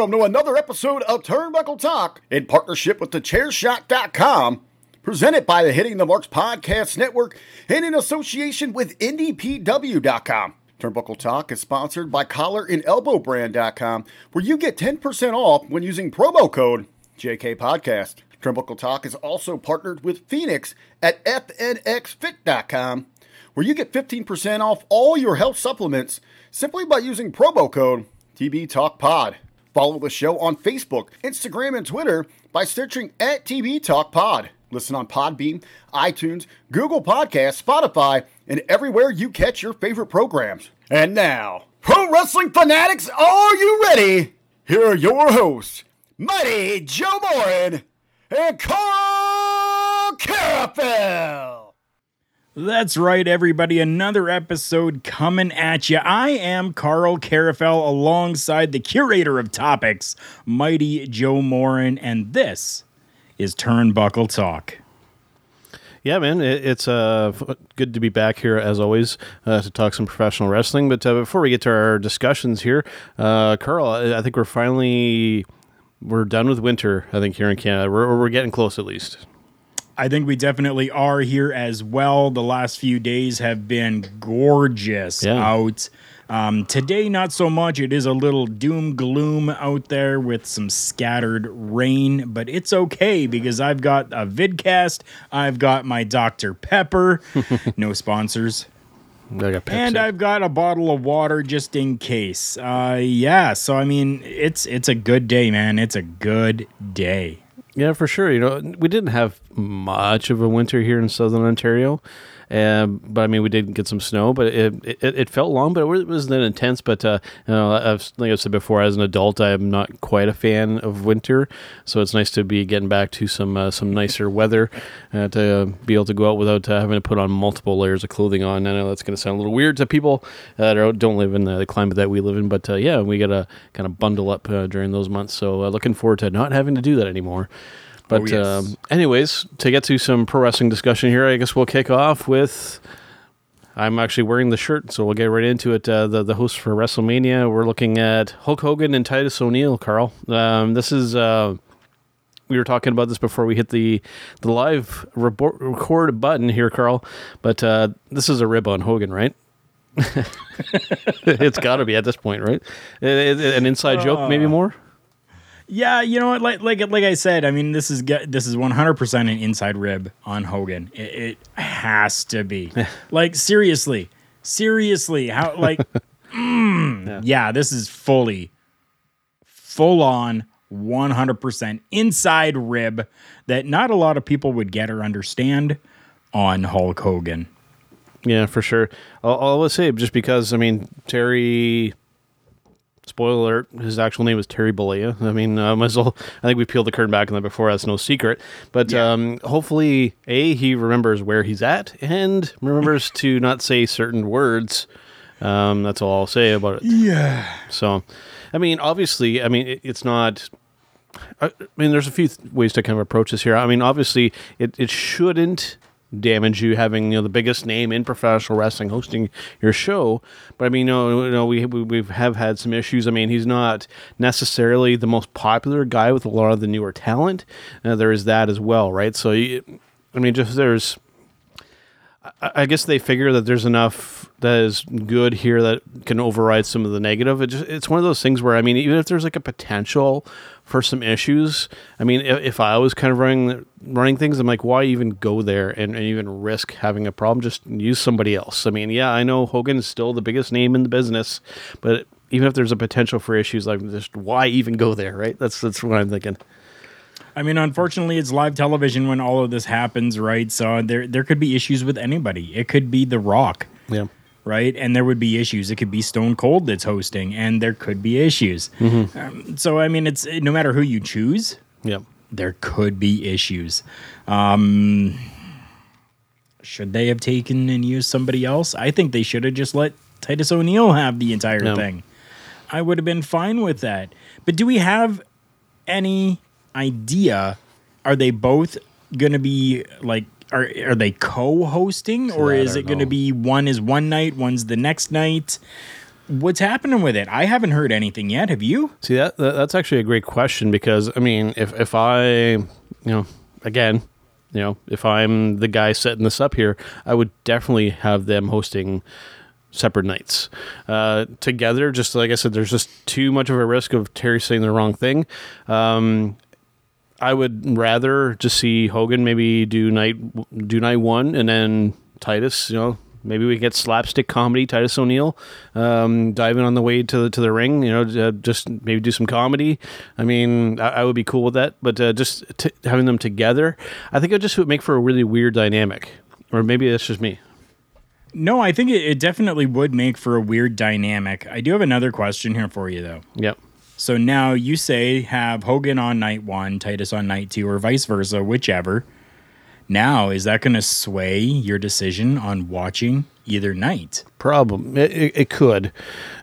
Welcome to another episode of Turnbuckle Talk in partnership with thechairshot.com, presented by the Hitting the Marks Podcast Network and in association with IndyPW.com. Turnbuckle Talk is sponsored by Collar and Elbow Brand.com, where you get 10% off when using promo code JK Podcast. Turnbuckle Talk is also partnered with Fenix at FNXFit.com, where you get 15% off all your health supplements simply by using promo code TB Talk Pod. Follow the show on Facebook, Instagram, and Twitter by searching at TB Talk Pod. Listen on Podbean, iTunes, Google Podcasts, Spotify, and everywhere you catch your favorite programs. And now, pro wrestling fanatics, are you ready? Here are your hosts, Mighty Joe Morin and Karl Karufel. That's right, everybody. Another episode coming at you. I am Karl Karufel alongside the curator of topics, Mighty Joe Morin, and this is Turnbuckle Talk. Yeah, man, it, it's uh, good to be back here as always uh, to talk some professional wrestling. But uh, before we get to our discussions here, uh, Karl, I I think we're finally we're done with winter. I think here in Canada, we're we're getting close at least. I think we definitely are here as well. The last few days have been gorgeous Yeah. out. Um, today, not so much. It is a little doom gloom out there with some scattered rain, but it's okay because I've got a vidcast. I've got my Dr. Pepper, no sponsors. And I've got a bottle of water just in case. Uh, yeah, so I mean, it's it's a good day, man. It's a good day. Yeah, for sure. You know, we didn't have much of a winter here in southern Ontario, um, but I mean, we did get some snow. But it it, it felt long, but it wasn't intense. But uh, you know, I've, like I've said before, as an adult, I'm not quite a fan of winter, so it's nice to be getting back to some uh, some nicer weather uh, to be able to go out without uh, having to put on multiple layers of clothing on. I know that's going to sound a little weird to people that are, don't live in the, climate that we live in, but uh, yeah, we got to kind of bundle up uh, during those months. So uh, looking forward to not having to do that anymore. But Oh, yes. um, anyways, to get to some pro wrestling discussion here, I guess we'll kick off with. I'm actually wearing the shirt, so we'll get right into it. Uh, the the host for WrestleMania, we're looking at Hulk Hogan and Titus O'Neil. Karl, um, this is. Uh, we were talking about this before we hit the the live rebo- record button here, Karl. But uh, this is a rib on Hogan, right? it's got to be at this point, right? An inside joke, maybe more. Yeah, you know what? Like like like I said, I mean, this is this is one hundred percent an inside rib on Hogan. It, it has to be. like seriously, seriously, how like? mm, yeah. this is fully, full on, one hundred percent inside rib that not a lot of people would get or understand on Hulk Hogan. Yeah, for sure. I'll, I'll say just because I mean Terry. Spoiler alert: His actual name is Terry Bollea. I mean, uh, as well. I think we peeled the curtain back on that before. That's no secret. But Yeah. um, hopefully, a he remembers where he's at and remembers to not say certain words. Um, that's all I'll say about it. Yeah. So, I mean, obviously, I mean, it, it's not. I, I mean, there's a few th- ways to kind of approach this here. I mean, obviously, it, it shouldn't damage you having you know the biggest name in professional wrestling hosting your show. But I mean, you know, you know we we we've have had some issues. I mean, he's not necessarily the most popular guy with a lot of the newer talent. Uh, there is that as well, right? So, you, I mean, just there's. I guess they figure that there's enough that is good here that can override some of the negative. It just, it's one of those things where I mean, even if there's like a potential for some issues, I mean, if, if I was kind of running running things, I'm like, why even go there and, and even risk having a problem? Just use somebody else. I mean, yeah, I know Hogan is still the biggest name in the business, but even if there's a potential for issues, like just why even go there, right? That's that's what I'm thinking. I mean, unfortunately, it's live television when all of this happens, right? So there there could be issues with anybody. It could be The Rock. Yeah. right? And there would be issues. It could be Stone Cold that's hosting, and there could be issues. Um, so, I mean, it's no matter who you choose, Yep. there could be issues. Um, should they have taken and used somebody else? I think they should have just let Titus O'Neil have the entire No. thing. I would have been fine with that. But do we have any idea? Are they both going to be like? Are are they co-hosting, or is it going to be one is one night, one's the next night? What's happening with it? I haven't heard anything yet. Have you? See that, that that's actually a great question because I mean, if if I, you know, again, you know, if I'm the guy setting this up here, I would definitely have them hosting separate nights uh, together. Just like I said, there's just too much of a risk of Terry saying the wrong thing. Um, I would rather just see Hogan maybe do night do night one and then Titus. You know, maybe we get slapstick comedy. Titus O'Neil um, diving on the way to the, to the ring. You know, uh, just maybe do some comedy. I mean, I, I would be cool with that. But uh, just t- having them together, I think it just would make for a really weird dynamic. Or maybe that's just me. No, I think it, it definitely would make for a weird dynamic. I do have another question here for you, though. Yep. So now you say have Hogan on night one, Titus on night two, or vice versa, whichever. Now, is that going to sway your decision on watching either night? problem. It, it, it could,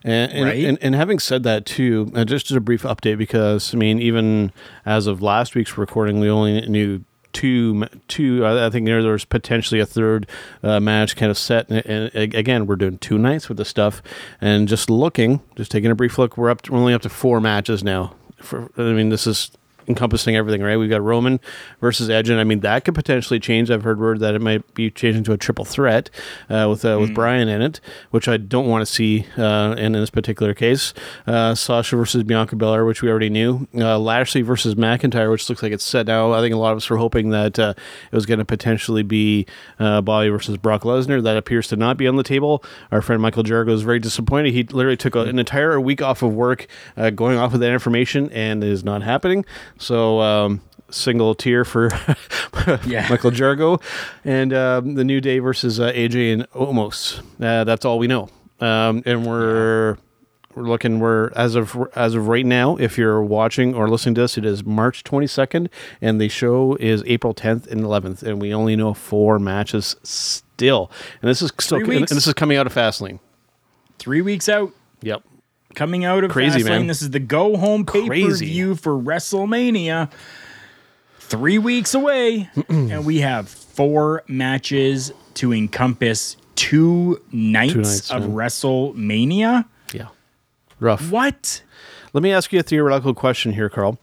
and, and, Right? and and having said that too, uh, just as a brief update because I mean, even as of last week's recording, we only knew two two. I think there was potentially a third uh, match kind of set, and, and again, we're doing two nights with the stuff, and just looking, just taking a brief look, we're up. To, we're only up to four matches now. For I mean, this is encompassing everything, right? We've got Roman versus Edge, and I mean that could potentially change. I've heard word that it might be changing to a triple threat uh, with uh, with Bryan in it, which I don't want to see uh, in this particular case. Uh, Sasha versus Bianca Belair, which we already knew. Uh, Lashley versus McIntyre, which looks like it's set now. I think a lot of us were hoping that uh, it was going to potentially be uh, Bobby versus Brock Lesnar. That appears to not be on the table. Our friend Michael Jericho is very disappointed. He literally took a, an entire week off of work uh, going off of that information, and it is not happening. So. Um, Single tier for Yeah. Michael Jargo, and um, the New Day versus uh, AJ and Omos. Uh, that's all we know, um, and we're we're looking. We're as of as of right now. If you're watching or listening to this, it is March 22nd, and the show is April 10th and 11th, and we only know four matches still. And this is still, and, and this is coming out of Fastlane. Three weeks out, Yep. Coming out of Crazy, Fastlane. man. This is the go home pay per view for WrestleMania. Three weeks away, and we have four matches to encompass two nights, nights, of yeah. WrestleMania. Yeah. Rough. What? Let me ask you a theoretical question here, Karl.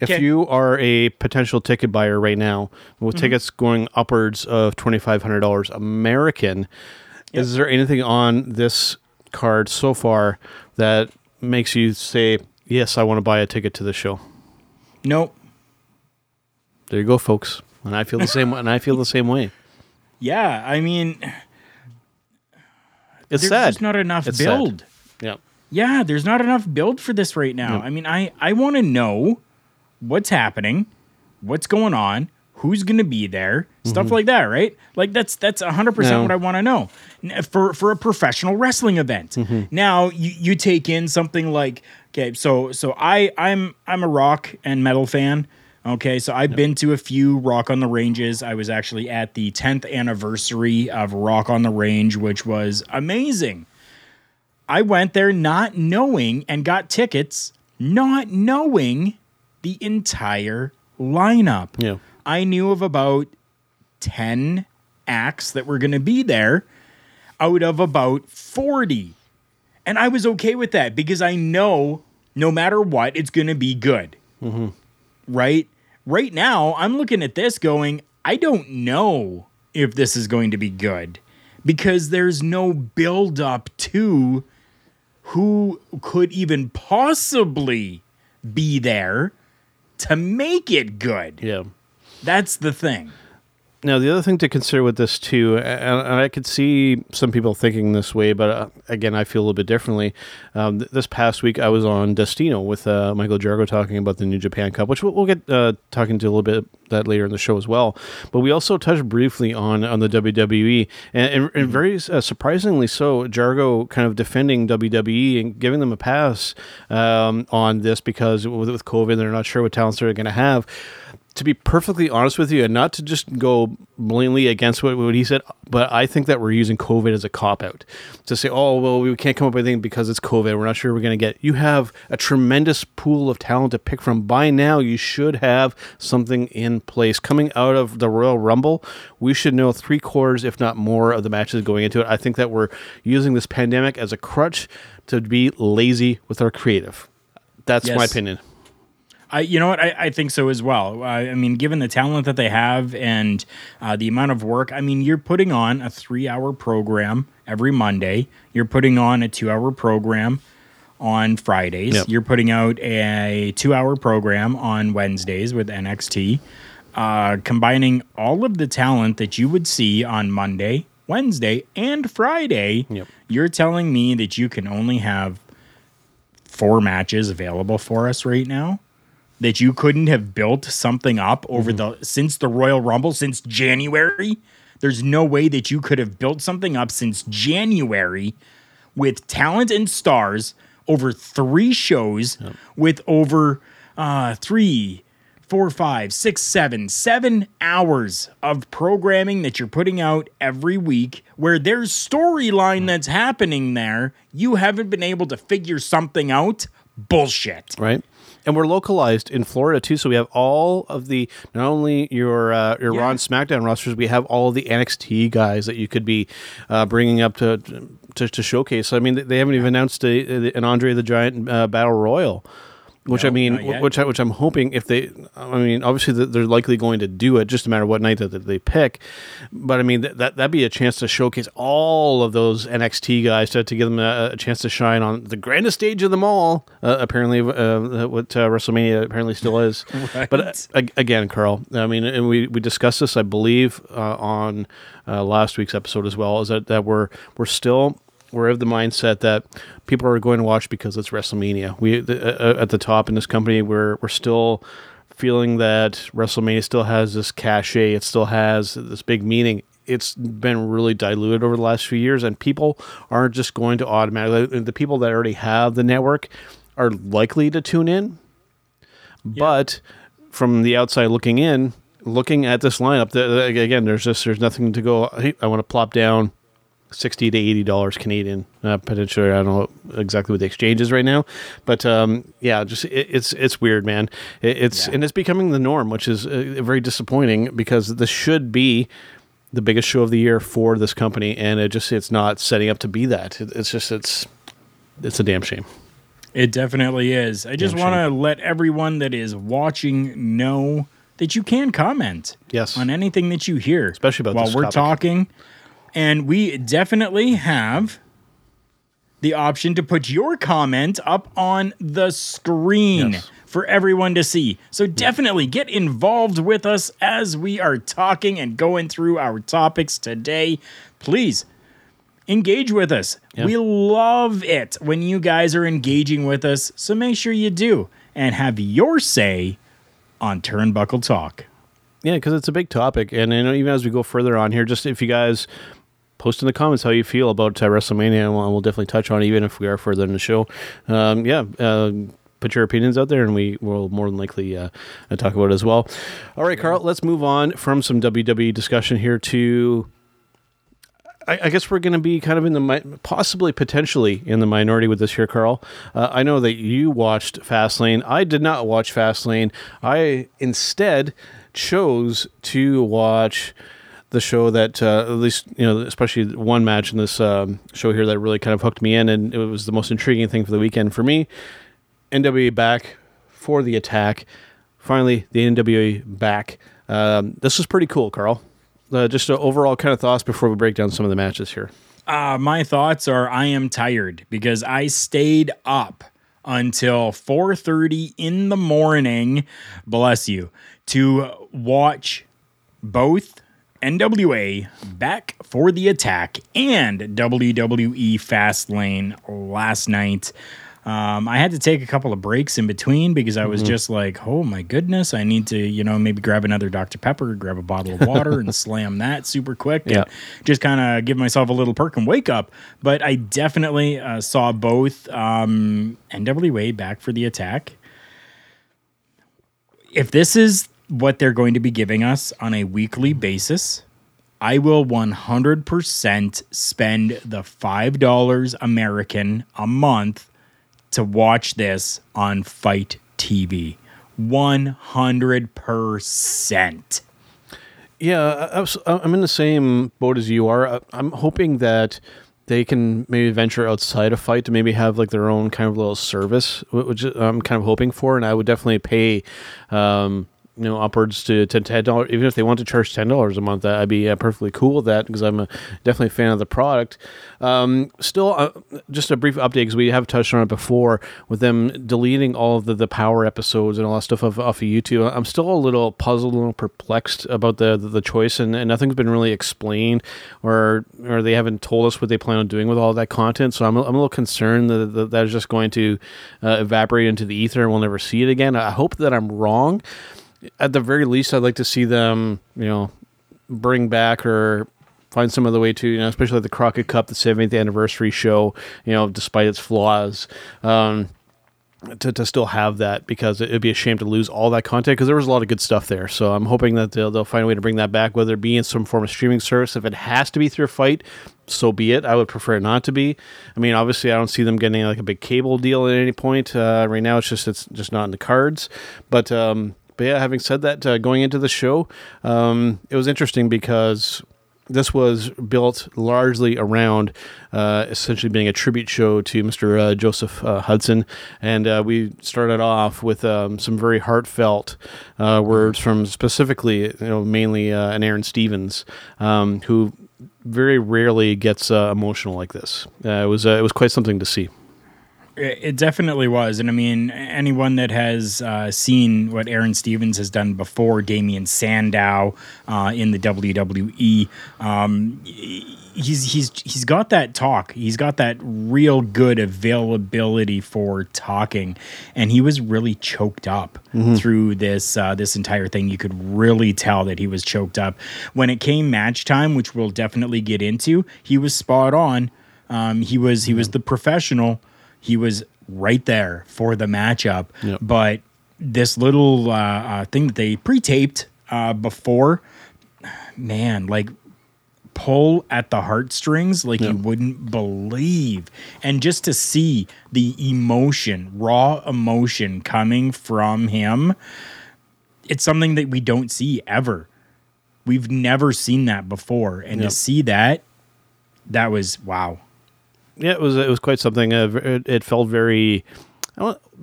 If Okay. you are a potential ticket buyer right now with Mm-hmm. tickets going upwards of twenty five hundred dollars American, is there anything on this card so far that makes you say, "Yes, I want to buy a ticket to the show"? Nope. There you go, folks. And I feel the same. and I feel the same way. Yeah, I mean, It's there's sad. just not enough It's sad. build. yeah. Yeah, there's not enough build for this right now. I mean, I I want to know what's happening, what's going on, who's going to be there, stuff like that, right? Like that's that's 100% Mm-hmm. No. what I want to know for for a professional wrestling event. Mm-hmm. Now, you you take in something like okay, so so I I'm I'm a rock and metal fan. Okay, so I've been to a few Rock on the Ranges. I was actually at the 10th anniversary of Rock on the Range, which was amazing. I went there not knowing and got tickets, not knowing the entire lineup. Yeah. I knew of about 10 acts that were going to be there out of about 40. And I was okay with that because I know no matter what, it's going to be good. Mm-hmm. Right? Right now, I'm looking at this going, I don't know if this is going to be good because there's no build up to who could even possibly be there to make it good. Yeah. That's the thing. Now, the other thing to consider with this too, and, I could see some people thinking this way, but uh, again, I feel a little bit differently. Um, th- this past week, I was on Destino with uh, Michael Jargo talking about the New Japan Cup, which we'll, we'll get uh, talking to a little bit that later in the show as well. But we also touched briefly on on the WWE, and, and, and very uh, surprisingly so, Jargo kind of defending WWE and giving them a pass um, on this because with, with COVID, they're not sure what talents they're going to have to be perfectly honest with you, and not to just go blatantly against what, what he said, but I think that we're using COVID as a cop out to say, oh, well, we can't come up with anything because it's COVID. We're not sure we're going to get. You have a tremendous pool of talent to pick from. By now, you should have something in place. Coming out of the Royal Rumble, we should know three quarters, if not more, of the matches going into it. I think that we're using this pandemic as a crutch to be lazy with our creative. That's Yes. my opinion. I, you know what? I, I think so as well. I, I mean, given the talent that they have and uh, the amount of work, I mean, you're putting on a three hour program every Monday. You're putting on a two hour program on Fridays. Yep. You're putting out a two hour program on Wednesdays with NXT. Uh, combining all of the talent that you would see on Monday, Wednesday, and Friday, Yep. you're telling me that you can only have four matches available for us right now that you couldn't have built something up over the since the Royal Rumble since January there's no way that you could have built something up since January with talent and stars over three shows with over uh three four five six seven seven hours of programming that you're putting out every week where there's storyline that's happening there. You haven't been able to figure something out. Bullshit. Right? And we're localized in Florida too, so we have all of the not only your uh, your Raw and SmackDown rosters, we have all of the NXT guys that you could be uh, bringing up to, to to showcase. I mean, they haven't even announced a, an Andre the Giant uh, Battle Royal. Which I mean, which I, which I'm hoping if they, I mean, obviously they're likely going to do it, just no matter what night that, they pick. But I mean, that, that that'd be a chance to showcase all of those NXT guys to, to give them a, a chance to shine on the grandest stage of them all. Uh, apparently, uh, what uh, WrestleMania apparently still is. But uh, again, Karl, I mean, and we, we discussed this, I believe, uh, on uh, last week's episode as well. Is that that we're we're still we're of the mindset that people are going to watch because it's WrestleMania. We the, uh, at the top in this company, we're we're still feeling that WrestleMania still has this cachet. It still has this big meaning. It's been really diluted over the last few years, and people aren't just going to automatically. The people that already have the network are likely to tune in, but from the outside looking in, looking at this lineup, the, the- again, there's just there's nothing to go. Hey, I want to plop down sixty to eighty dollars Canadian uh, potentially. I don't know exactly what the exchange is right now, but um, yeah, just it, it's it's weird, man. It, it's Yeah. and it's becoming the norm, which is uh, very disappointing because this should be the biggest show of the year for this company, and it just it's not setting up to be that. It, it's just it's it's a damn shame. It definitely is. I just want to let everyone that is watching know that you can comment Yes. on anything that you hear, Especially about while this we're topic. talking. And we definitely have the option to put your comment up on the screen Yes. for everyone to see. So definitely get involved with us as we are talking and going through our topics today. Please engage with us. Yeah. We love it when you guys are engaging with us. So make sure you do and have your say on Turnbuckle Talk. Yeah, because it's a big topic, and you know, even as we go further on here, just if you guys post in the comments how you feel about uh, WrestleMania, and we'll, we'll definitely touch on it, even if we are further in the show. Um, yeah, uh, put your opinions out there, and we will more than likely uh, talk about it as well. All right, Karl, let's move on from some WWE discussion here to. I, guess we're going to be kind of in the possibly potentially in the minority with this here, Karl. Uh, I know that you watched Fastlane. I did not watch Fastlane. I instead chose to watch the show that uh, at least you know, especially one match in this um, show here that really kind of hooked me in, and it was the most intriguing thing for the weekend for me. NWA back for the attack. Finally, the NWA back. Um, this was pretty cool, Karl. Uh, just uh, overall kind of thoughts before we break down some of the matches here. Uh, my thoughts are I am tired because I stayed up until 4:30 in the morning, bless you, to watch both NWA back for the attack and WWE Fastlane last night. Um, I had to take a couple of breaks in between because I was just like, oh my goodness, I need to, you know, maybe grab another Dr. Pepper, grab a bottle of water and slam that super quick. Yeah. And just kind of give myself a little perk and wake up. But I definitely uh, saw both um, NWA back for the attack. If this is what they're going to be giving us on a weekly basis, I will 100% spend the $5 American a month to watch this on FITE TV. 100%. Yeah, I'm in the same boat as you are. I'm hoping that they can maybe venture outside a FITE to maybe have like their own kind of little service, which I'm kind of hoping for. And I would definitely pay, um, you know, upwards to, ten dollars. Even if they want to charge ten dollars a month, I'd be uh, perfectly cool with that because I'm a, definitely a fan of the product. Um, still, uh, just a brief update because we have touched on it before with them deleting all the, the Powerrr episodes and all that stuff off, off of YouTube. I'm still a little puzzled, a little perplexed about the the, the choice, and, and nothing's been really explained, or or they haven't told us what they plan on doing with all that content. So I'm I'm a little concerned that that, that is just going to uh, evaporate into the ether and we'll never see it again. I hope that I'm wrong. At the very least, I'd like to see them, you know, bring back or find some other way to, you know, especially like the Crockett Cup, the 70th anniversary show, you know, despite its flaws, um, to, to still have that because it would be a shame to lose all that content because there was a lot of good stuff there. So I'm hoping that they'll, they'll find a way to bring that back, whether it be in some form of streaming service. If it has to be through a FITE, so be it. I would prefer it not to be. I mean, obviously, I don't see them getting like a big cable deal at any point. Uh, right now, it's just it's just not in the cards. But um, but yeah, having said that, uh, going into the show, um, it was interesting because this was built largely around uh, essentially being a tribute show to Mr. Uh, Joseph uh, Hudson. And uh, we started off with um, some very heartfelt uh, words from specifically, you know, mainly uh, an Aaron Stevens, um, who very rarely gets emotional like this. It was it was quite something to see. It it definitely was. And I mean, anyone that has uh, seen what Aaron Stevens has done before, Damien Sandow uh, in the WWE, um, he's, he's, he's got that talk. He's got that real good availability for talking. And he was really choked up through this, uh, this entire thing. You could really tell that he was choked up. When it came match time, which we'll definitely get into, he was spot on. Um, he was he was the professional he was right there for the matchup. Yep. But this little uh, uh, thing that they pre-taped uh, before, man, like pull at the heartstrings like you wouldn't believe. And just to see the emotion, raw emotion coming from him, it's something that we don't see ever. We've never seen that before. And Yep. to see that, that was wow. Yeah, it was it was quite something. Uh, it, it felt very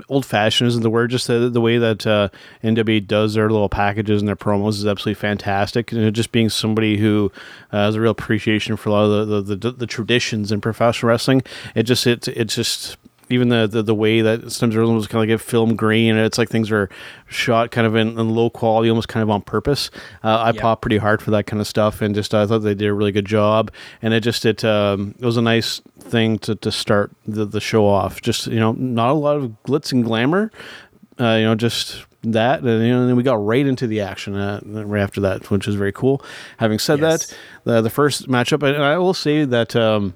old fashioned isn't the word. Just the, the way that uh, NW does their little packages and their promos is absolutely fantastic. And just being somebody who uh, has a real appreciation for a lot of the the, the, the traditions in professional wrestling, it just it it's just. Even the, the, the way that sometimes everyone was kind of like a film grain. and it's like things are shot kind of in, in low quality, almost kind of on purpose. Uh, I Yeah. pop pretty hard for that kind of stuff, and just I thought they did a really good job. And it just it um, it was a nice thing to, to start the, the show off. Just you know, not a lot of glitz and glamour. Uh, you know, just that, and, you know, and then we got right into the action uh, right after that, which is very cool. Having said Yes. that, the the first matchup, and I will say that um,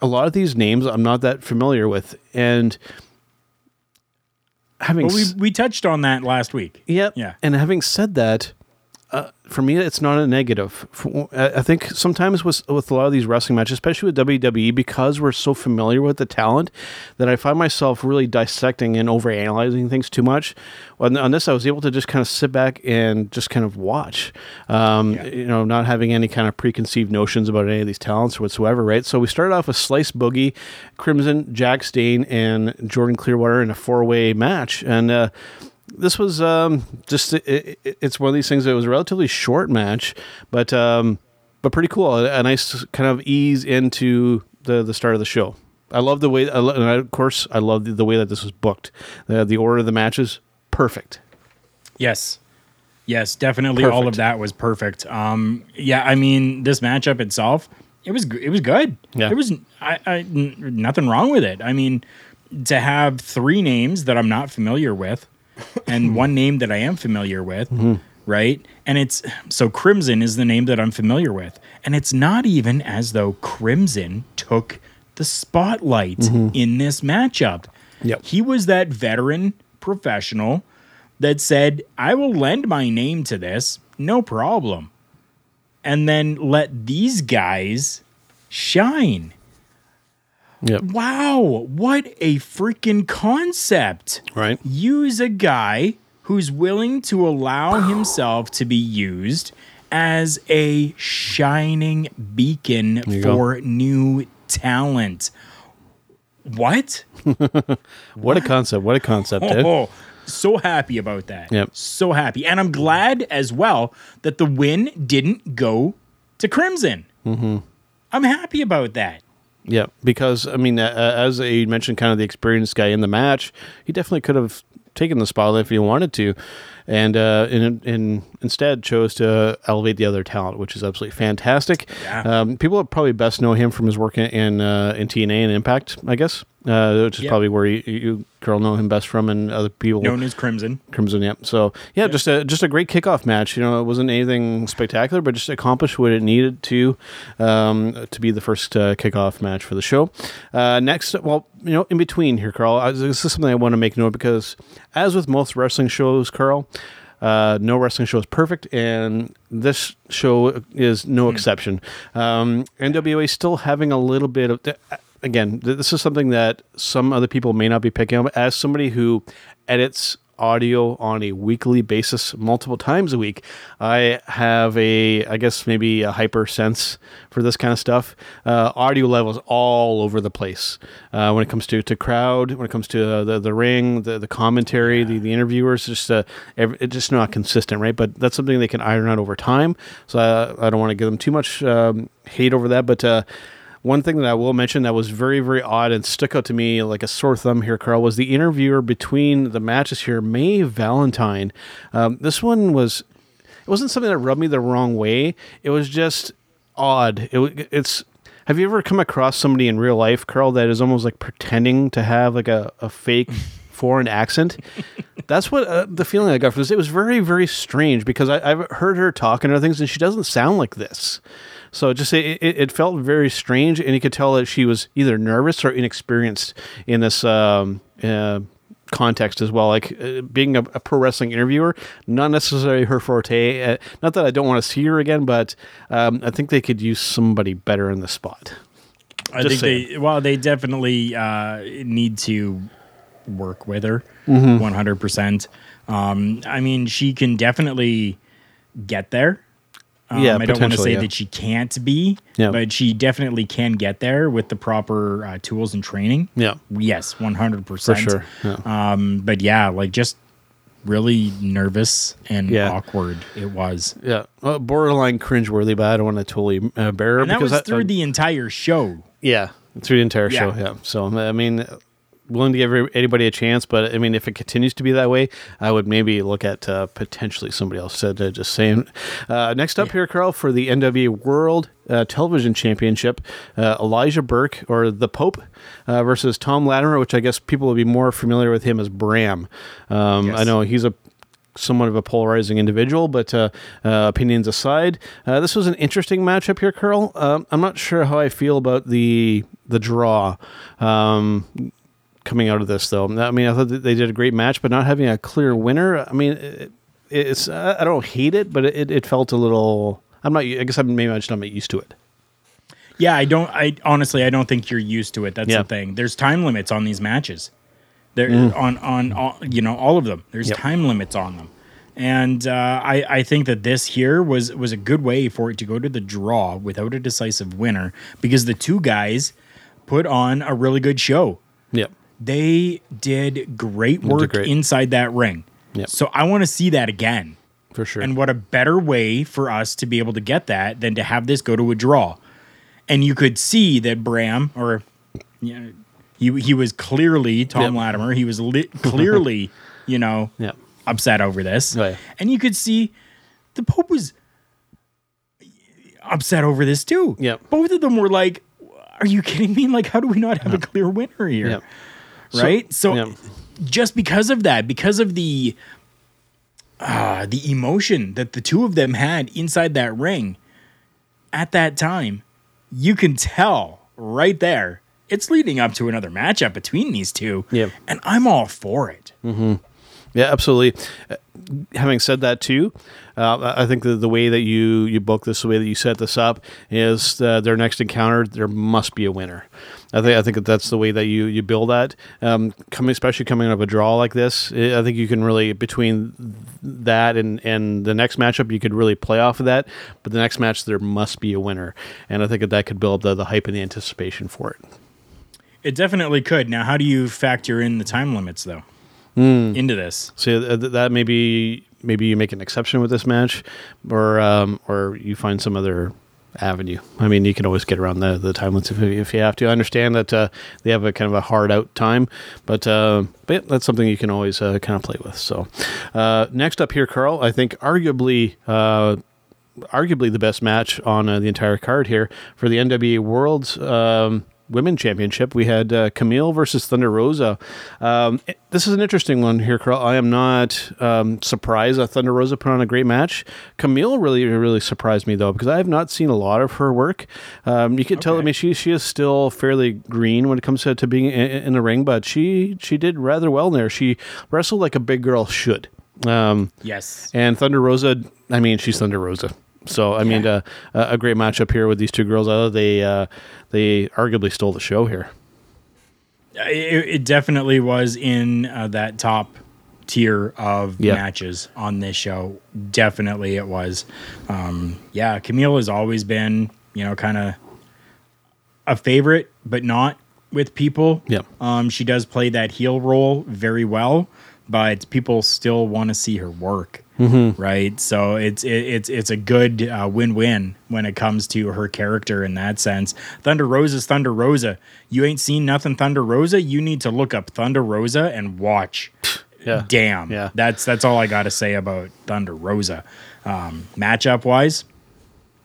a lot of these names I'm not that familiar with, and having But we we touched on that last week. Yep. Yeah. And having said that, uh, for me, it's not a negative. For- I think sometimes with with a lot of these wrestling matches, especially with WWE, because we're so familiar with the talent, that I find myself really dissecting and overanalyzing things too much. On, on this, I was able to just kind of sit back and just kind of watch. Um, Yeah. You know, not having any kind of preconceived notions about any of these talents whatsoever. Right. So we started off with Slice Boogie, Crimson, Jax Dane, and Jordan Clearwater in a four way match, and. Uh, this was um, just it, it, it's one of these things that was a relatively short match, but um, but pretty cool. A, a nice kind of ease into the the start of the show. I love the way, I lo- and I, of course, I love the, the way that this was booked. The, the order of the matches, perfect. Yes. Yes, definitely. All of that was perfect. Um, yeah, I mean, this matchup itself, it was it was good. Yeah. there was I, I, n- nothing wrong with it. I mean, to have three names that I'm not familiar with, and one name that I am familiar with, right? And it's so Crimson is the name that I'm familiar with, and it's not even as though Crimson took the spotlight in this matchup. Yep. He was that veteran professional that said, I will lend my name to this, no problem. And then let these guys shine. Yep. Wow, what a freaking concept. Right. Use a guy who's willing to allow himself to be used as a shining beacon you go. for new talent. What? What a concept. What a concept. eh? Oh, so happy about that. Yep. So happy. And I'm glad as well that the win didn't go to Crimson. Mm-hmm. I'm happy about that. Yeah, because I mean, uh, as you mentioned, kind of the experienced guy in the match, he definitely could have taken the spotlight if he wanted to, and uh, in, in instead chose to elevate the other talent, which is absolutely fantastic. Yeah. Um, people probably best know him from his work in in, uh, in TNA and Impact, I guess, uh, which is Yeah. probably where you, you girl know him best from, and other people Known as Crimson. Crimson, yep. So yeah, just a just a great kickoff match. You know, it wasn't anything spectacular, but just accomplished what it needed to um, to be the first uh, kickoff match for the show. Uh, next, well, you know, in between here, Karl, I, this is something I want to make note because, as with most wrestling shows, Karl. Uh, no wrestling show is perfect, and this show is no exception. Um, NWA is still having a little bit of. Again, th- this is something that some other people may not be picking up. As somebody who edits audio on a weekly basis multiple times a week. I have a i guess maybe a hyper sense for this kind of stuff. Uh, audio levels all over the place. Uh, when it comes to to crowd when it comes to uh, the the ring the, the commentary the, the interviewers just uh, every, it's just not consistent right? But that's something they can iron out over time. So i, I don't want to give them too much um, hate over that but uh, one thing that I will mention that was very, very odd and stuck out to me like a sore thumb here, Karl, was the interviewer between the matches here, May Valentine. Um, this one was, it wasn't something that rubbed me the wrong way. It was just odd. It, it's, have you ever come across somebody in real life, Karl, that is almost like pretending to have like a, a fake foreign accent? That's what uh, the feeling I got from this. It was very, very strange because I, I've heard her talk and other things, and she doesn't sound like this. So just it, it, it felt very strange, and you could tell that she was either nervous or inexperienced in this um, uh, context as well. Like uh, being a, a pro wrestling interviewer, not necessarily her forte. Uh, not that I don't want to see her again, but um, I think they could use somebody better in the spot. I Just think they well, they definitely uh, need to work with her Mm-hmm. one hundred percent. Um, I mean, she can definitely get there. Um, Yeah, I don't want to say yeah. that she can't be, Yeah. but she definitely can get there with the proper uh, tools and training. Yeah, Yes, one hundred for percent sure. Yeah. Um, but yeah, like just really nervous and Yeah. awkward it was. Yeah, well, borderline cringeworthy, but I don't want to totally uh, bear her And that because was I- through I- the entire show. Yeah, through the entire Yeah. show. Yeah. So I mean, willing to give anybody a chance, but I mean, if it continues to be that way, I would maybe look at uh, potentially somebody else. Said uh, just saying. Uh, next up here, Karl, for the NWA World uh, Television Championship, uh, Elijah Burke or the Pope uh, versus Tom Latimer, which I guess people will be more familiar with him as Bram. Um, Yes. I know he's a somewhat of a polarizing individual, but uh, uh, opinions aside, uh, this was an interesting matchup here, Karl. Um, I'm not sure how I feel about the the draw um, coming out of this, though. I mean, I thought that they did a great match, but not having a clear winner. I mean, it, it's I don't hate it, but it, it felt a little. I'm not. I guess I'm maybe I'm just not used to it. Yeah, I don't. I honestly, I don't think you're used to it. That's Yeah. the thing. There's time limits on these matches. There on on all, you know all of them. There's Mm. Yep. time limits on them, and uh, I I think that this here was was a good way for it to go to the draw without a decisive winner because the two guys put on a really good show. Yep. They did great work great. inside that ring. Yep. So I want to see that again. For sure. And what a better way for us to be able to get that than to have this go to a draw. And you could see that Bram, or you know, he he was clearly Tom Yep. Latimer. He was li- clearly, you know, yeah. upset over this, Oh, yeah. and you could see the Pope was upset over this too. Yep. both of them were like, "Are you kidding me? Like, how do we not have a clear winner here?" Yep. So- Right. So, yeah. just because of that, because of the uh, the emotion that the two of them had inside that ring at that time, you can tell right there. It's leading up to another matchup between these two. Yep. And I'm all for it. Yeah, absolutely. Uh, having said that too, uh, I think the, the way that you you book this, the way that you set this up, is uh, their next encounter. There must be a winner. I think I think that that's the way that you you build that. Um, coming, especially coming of a draw like this, I think you can really between that and and the next matchup, you could really play off of that. But the next match, there must be a winner, and I think that that could build the, the hype and the anticipation for it. It definitely could. Now, how do you factor in the time limits though Hmm. into this? So uh, th- that maybe maybe you make an exception with this match, or um, or you find some other avenue. I mean, you can always get around the the time limits if, if you have to. I understand that uh, they have a kind of a hard out time, but uh, but yeah, that's something you can always uh, kind of play with. So uh, next up here, Karl, I think arguably. Uh, arguably the best match on uh, the entire card here for the NWA World's um, Women Championship. We had uh, Kamille versus Thunder Rosa. Um, it- this is an interesting one here, Karl. I am not um, surprised that Thunder Rosa put on a great match. Kamille really, really surprised me though because I have not seen a lot of her work. Um, you can tell. I mean, she she is still fairly green when it comes to, to being in, in the ring, but she she did rather well there. She wrestled like a big girl should. Um, Yes. and Thunder Rosa, I mean, she's Thunder Rosa. So I mean, uh, a great matchup here with these two girls. Although they uh, they arguably stole the show here. It, it definitely was in uh, that top tier of Yeah. matches on this show. Definitely it was. Um, yeah, Kamille has always been, you know, kind of a favorite, but not with people. Yep. Um, she does play that heel role very well, but people still want to see her work. Mm-hmm. Right. So it's it, it's it's a good uh, win win when it comes to her character in that sense. Thunder Rosa's Thunder Rosa. You ain't seen nothing Thunder Rosa. You need to look up Thunder Rosa and watch. Yeah. Damn. Yeah. That's that's all I got to say about Thunder Rosa. Um, matchup wise,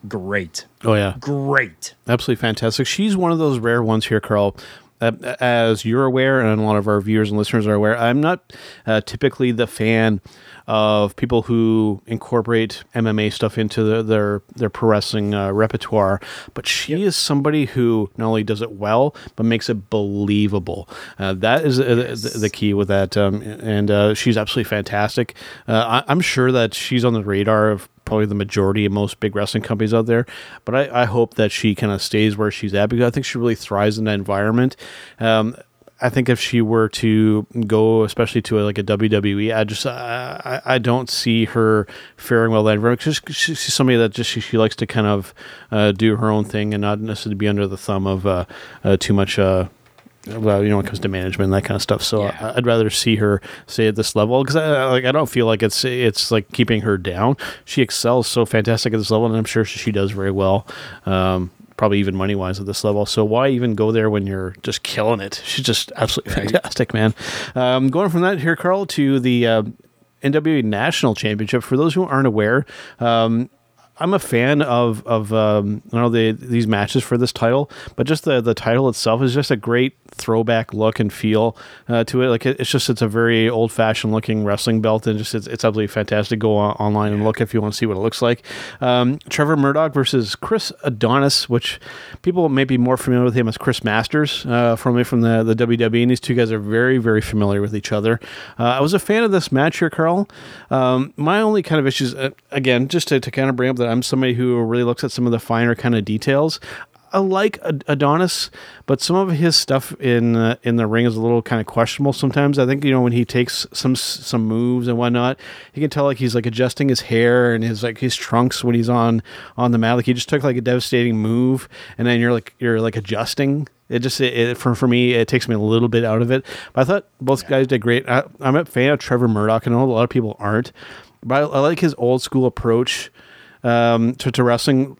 great, Oh yeah, great. absolutely fantastic. She's one of those rare ones here, Karl. Uh, as you're aware, and a lot of our viewers and listeners are aware, I'm not uh, typically the fan of people who incorporate MMA stuff into the, their their pro wrestling uh, repertoire. But she is somebody who not only does it well, but makes it believable. Uh, that is uh, the, the key with that, um, and uh, she's absolutely fantastic. Uh, I, I'm sure that she's on the radar of probably the majority of most big wrestling companies out there. But I, I hope that she kind of stays where she's at because I think she really thrives in that environment. Um, I think if she were to go, especially to a, like a WWE, I just I, I don't see her faring well there. Because she's somebody that just she, she likes to kind of uh, do her own thing and not necessarily be under the thumb of uh, uh, too much. Uh, well, you know, when it comes to management and that kind of stuff. So Yeah. I, I'd rather see her stay at this level because I, like I don't feel like it's it's like keeping her down. She excels so fantastic at this level, and I'm sure she does very well. Um, probably even money wise at this level. So why even go there when you're just killing it? She's just absolutely fantastic, man. Um, going from that here, Karl, to the uh, NWA National Championship. For those who aren't aware, um, I'm a fan of of um, I don't know the these matches for this title, but just the the title itself is just a great throwback look and feel uh, to it. Like it, it's just it's a very old fashioned looking wrestling belt, and just it's, it's absolutely fantastic. Go on, online and look if you want to see what it looks like. Um, Trevor Murdoch versus Chris Adonis, which people may be more familiar with him as Chris Masters uh, from from the the WWE. And these two guys are very very familiar with each other. Uh, I was a fan of this match here, Karl. Um, my only kind of issues, uh, again, just to, to kind of bring up that I'm somebody who really looks at some of the finer kind of details. I like Adonis, but some of his stuff in uh, in the ring is a little kind of questionable sometimes. I think you know when he takes some some moves and whatnot, you can tell like he's like adjusting his hair and his like his trunks when he's on on the mat. Like he just took like a devastating move, and then you're like you're like adjusting. It just it, it, for for me it takes me a little bit out of it. But I thought both guys did great. I, I'm a fan of Trevor Murdoch. I know a lot of people aren't, but I, I like his old school approach um, to, to wrestling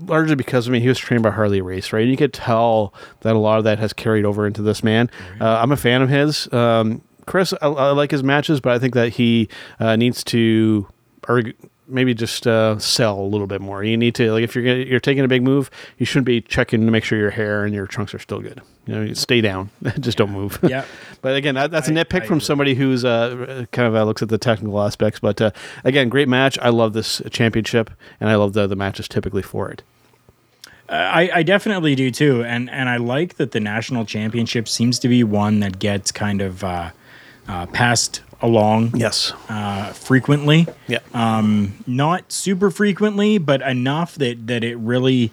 largely because I mean he was trained by Harley Race, right? And You could tell that a lot of that has carried over into this man. Uh, I'm a fan of his. Um, Chris, I, I like his matches, but I think that he uh, needs to, or maybe just uh, sell a little bit more. You need to like if you're gonna, you're taking a big move, you shouldn't be checking to make sure your hair and your trunks are still good. You know, stay down, just don't move. Yeah. but again, that, that's a I- nitpick I from agree. somebody who's uh, kind of uh, looks at the technical aspects. But uh, again, great match. I love this championship, and I love the the matches typically for it. I, I definitely do too, and and I like that the national championship seems to be one that gets kind of uh, uh, passed along Yes. uh, frequently. Yeah. Not super frequently, but enough that that it really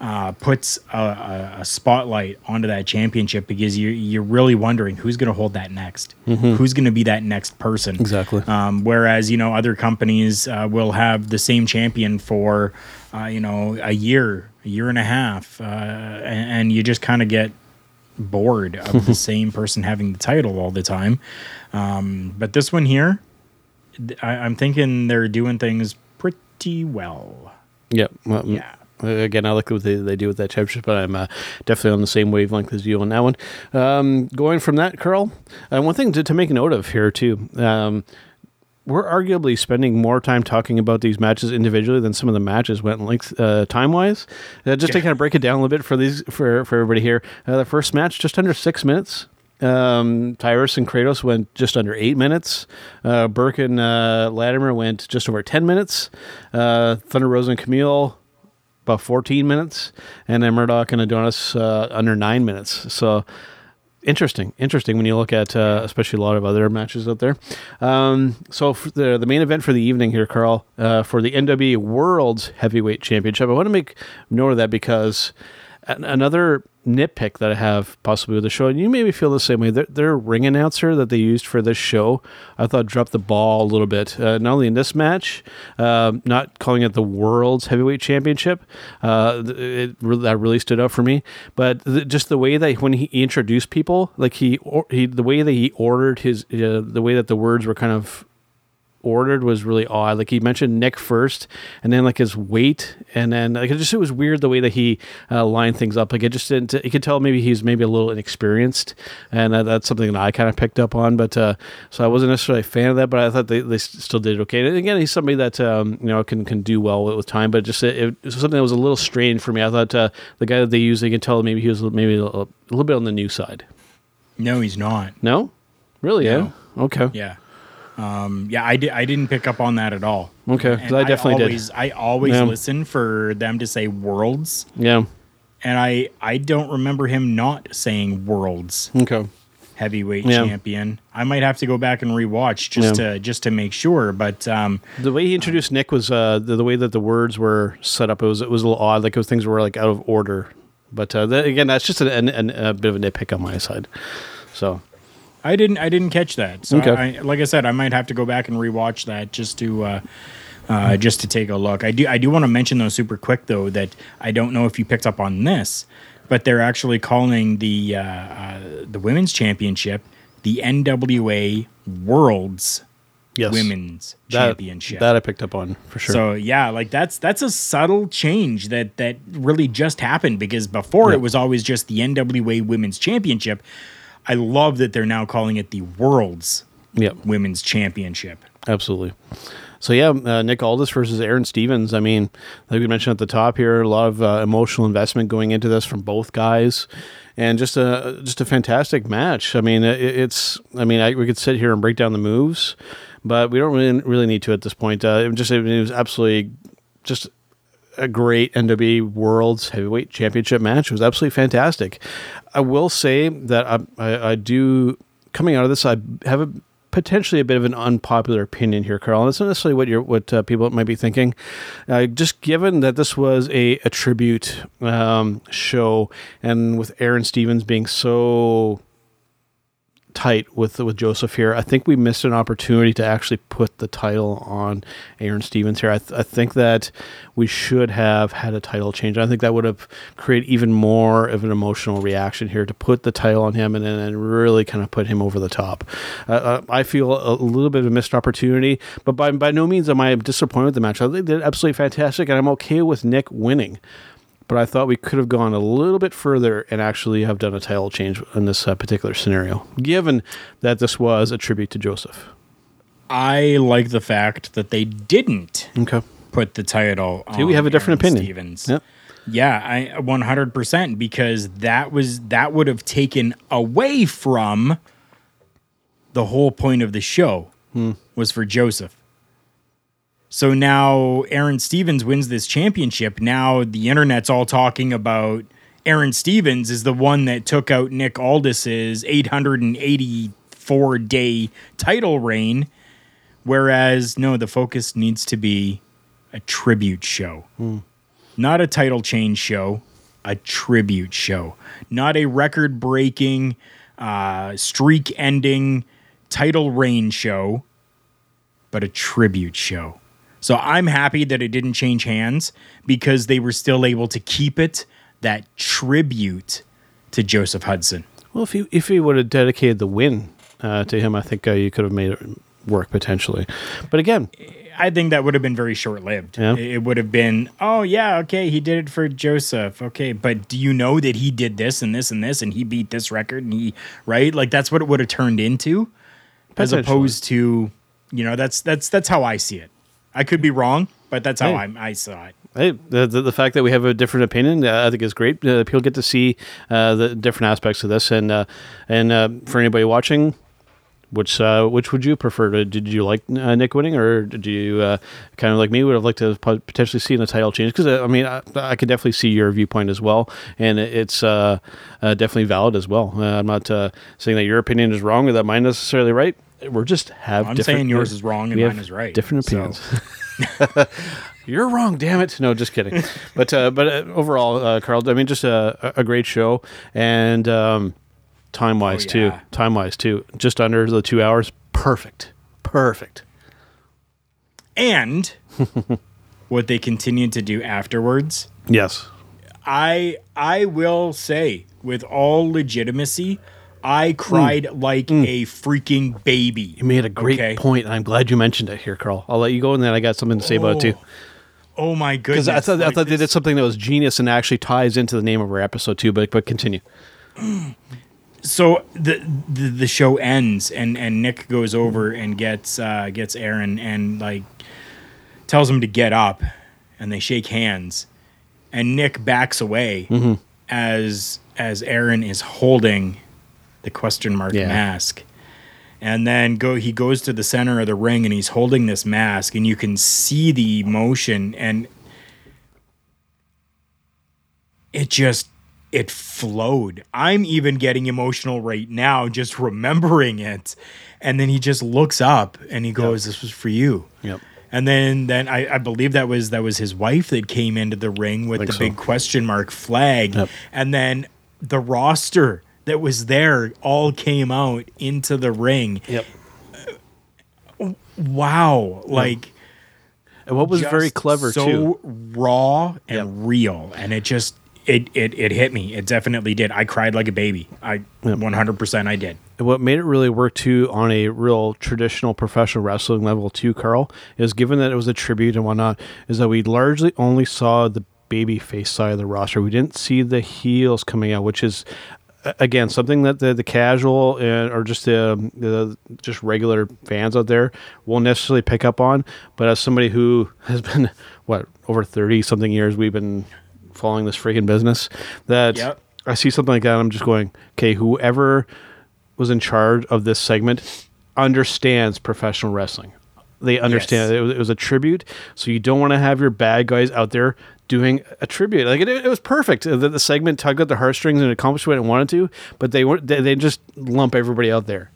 uh, puts a, a, a spotlight onto that championship because you you're really wondering who's going to hold that next, who's going to be that next person. Exactly. Um, whereas you know other companies uh, will have the same champion for uh, you know a year, a year and a half, uh, and, and you just kind of get bored of the same person having the title all the time. Um, but this one here, I, I'm thinking they're doing things pretty well. Yep. Well, Yeah. Uh, Again, I like what they, they do with that championship, but I'm uh, definitely on the same wavelength as you on that one. Um, going from that, Karl, uh, one thing to, to make note of here, too. Um, we're arguably spending more time talking about these matches individually than some of the matches went length uh, time wise. Uh, just to kind of break it down a little bit for these for for everybody here. Uh, the first match just under six minutes. Um, Tyrus and Kratos went just under eight minutes. Uh, Burke and uh, Latimer went just over ten minutes. Uh, Thunder Rosa and Kamille about 14 minutes, and then Murdoch and Adonis uh, under nine minutes. So interesting, interesting when you look at uh, especially a lot of other matches out there. Um, so the the main event for the evening here, Karl, uh, for the NWA World's Heavyweight Championship, I want to make note of that because another nitpick that I have possibly with the show, and you maybe feel the same way. Their, their ring announcer that they used for this show, I thought dropped the ball a little bit. Uh, not only in this match, um, not calling it the World's Heavyweight Championship, uh, it that really stood out for me. But th- just the way that when he introduced people, like he, or, he the way that he ordered his, uh, the way that the words were kind of ordered was really odd. Like he mentioned Nick first, and then like his weight, and then like it just it was weird the way that he uh, lined things up. Like it just didn't. You could tell maybe he's maybe a little inexperienced, and uh, that's something that I kind of picked up on. But uh, so I wasn't necessarily a fan of that, but I thought they, they still did okay. And again, he's somebody that um, you know can can do well with, with time, but just it, it was something that was a little strange for me. I thought uh, the guy that they used, you can tell maybe he was maybe a, a little bit on the new side. No, he's not. No, really? No. Yeah. Okay. Yeah. Um, yeah, I, di- I didn't pick up on that at all. Okay, 'cause And I definitely did. always, I always Yeah. listen for them to say worlds, Yeah. and I I don't remember him not saying worlds Okay. heavyweight Yeah. champion. I might have to go back and rewatch just Yeah. to just to make sure. But um, The way he introduced Nick was uh, the, the way that the words were set up. It was it was a little odd. Like it was, things were like out of order. But uh, that, again, that's just an, an, an, a bit of a nitpick on my side. So I didn't I didn't catch that. So Okay. I, like I said, I might have to go back and rewatch that just to uh, uh, just to take a look. I do I do want to mention though super quick though that I don't know if you picked up on this, but they're actually calling the uh, uh, the women's championship the NWA World's yes, Women's that, Championship. that I picked up on for sure. So yeah, like that's that's a subtle change that that really just happened because before it was always just the NWA Women's Championship. I love that they're now calling it the World's yep, Women's Championship. absolutely. So yeah, uh, Nick Aldis versus Aron Stevens. I mean, like we mentioned at the top here, a lot of uh, emotional investment going into this from both guys, and just a just a fantastic match. I mean, it, it's. I mean, I, we could sit here and break down the moves, but we don't really really need to at this point. Uh, it just it was absolutely just a great NWA World's Heavyweight Championship match. It was absolutely fantastic. I will say that I, I, I do coming out of this, I have a potentially a bit of an unpopular opinion here, Karl. And it's not necessarily what you're, what uh, people might be thinking. Uh, just given that this was a, a tribute um, show, and with Aron Stevens being so tight with with Joseph here. I think we missed an opportunity to actually put the title on Aron Stevens here. I, th- I think that we should have had a title change. I think that would have created even more of an emotional reaction here to put the title on him and then and really kind of put him over the top. Uh, uh, I feel a, little bit of a missed opportunity, but by by no means am I disappointed with the match. I think they did absolutely fantastic, and I'm okay with Nick winning. But I thought we could have gone a little bit further and actually have done a title change in this uh, particular scenario, given that this was a tribute to Joseph. I like the fact that they didn't Okay. put the title. See, we have a different Aron opinion. Stevens. Yep. Yeah, I 100% because that was that would have taken away from the whole point of the show Hmm. was for Joseph. So now Aron Stevens wins this championship. Now the internet's all talking about Aron Stevens is the one that took out Nick Aldis's 884 day title reign. Whereas, no, the focus needs to be a tribute show. Not a title change show, a tribute show. Not a record breaking, uh, streak ending title reign show, but a tribute show. So I'm happy that it didn't change hands because they were still able to keep it that tribute to Joseph Hudson. Well, if he if he would have dedicated the win uh, to him, I think uh, you could have made it work potentially. But again, I think that would have been very short lived. Yeah. It would have been, oh, yeah, okay, he did it for Joseph. Okay, but do you know that he did this and this and this and he beat this record and he, right? Like that's what it would have turned into as opposed to, you know, that's that's that's how I see it. I could be wrong, but that's how Hey. I, I saw it. Hey, the, the, the fact that we have a different opinion, uh, I think is great. Uh, people get to see uh, the different aspects of this, and uh, and uh, for anybody watching, which uh, which would you prefer? To, did you like uh, Nick winning, or did you uh, kind of like me would have liked to potentially see a title change? Because I mean, I, I could definitely see your viewpoint as well, and it's uh, uh, definitely valid as well. Uh, I'm not uh, saying that your opinion is wrong or that mine is necessarily right. We're just have. I'm saying yours is wrong and mine is right. Different So- opinions. You're wrong, damn it! No, just kidding. but uh, but uh, overall, uh, Karl, I mean, just a, a great show, and um, time wise Oh, too. Time wise too. Just under the two hours. Perfect. Perfect. And what they continued to do afterwards, Yes. I I will say with all legitimacy, I cried like a freaking baby. You made a great Okay. point, and I'm glad you mentioned it here, Karl. I'll let you go, and then I got something to say about it too. Oh my goodness! Because I thought I like thought they did something that was genius and actually ties into the name of our episode too. But but continue. so the, the the show ends and and Nick goes over and gets uh gets Aron and like tells him to get up and they shake hands and Nick backs away Mm-hmm. as as Aron is holding the question mark Yeah. mask and then go he goes to the center of the ring and he's holding this mask and you can see the emotion and it just it flowed. I'm even getting emotional right now just remembering it. And then he just looks up and he goes, "This was for you." Yep. And then then I, I believe that was that was his wife that came into the ring with the so. big question mark flag. Yep. And then the roster that was there all came out into the ring. Yep. Uh, wow. Like And what was very clever so too. raw and Yep. real and it just it, it it hit me it definitely did i cried like a baby i 100% i did And what made it really work too on a real traditional professional wrestling level too, Karl, is given that it was a tribute and whatnot, is that we largely only saw the baby face side of the roster. We didn't see the heels coming out, which is again something that the, the casual and, or just the, the just regular fans out there won't necessarily pick up on. But as somebody who has been what over thirty something years, we've been following this freaking business. That Yep. I see something like that, and I'm just going, okay, whoever was in charge of this segment understands professional wrestling. They understand Yes. it, was, it was a tribute, so you don't want to have your bad guys out there doing a tribute. Like it, it was perfect. The, the segment tugged at the heartstrings and accomplished what it wanted to, but they weren't. They, they just lump everybody out there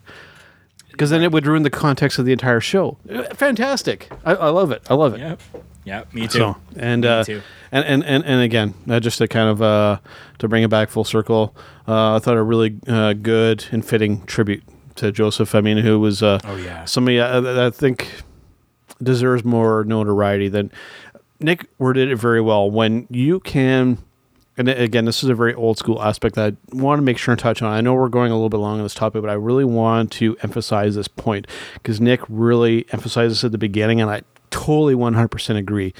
because then it would ruin the context of the entire show. Fantastic! I, I love it. I love it. yep yep me too So and Me uh, too. and and and and again, uh, just to kind of uh, to bring it back full circle, uh, I thought a really uh, good and fitting tribute to Joseph. I mean, who was uh, Oh, yeah. somebody uh, I think deserves more notoriety than Nick worded it very well. When you can. And again, this is a very old school aspect that I want to make sure and touch on. I know we're going a little bit long on this topic, but I really want to emphasize this point because Nick really emphasized this at the beginning, and I totally 100% agree.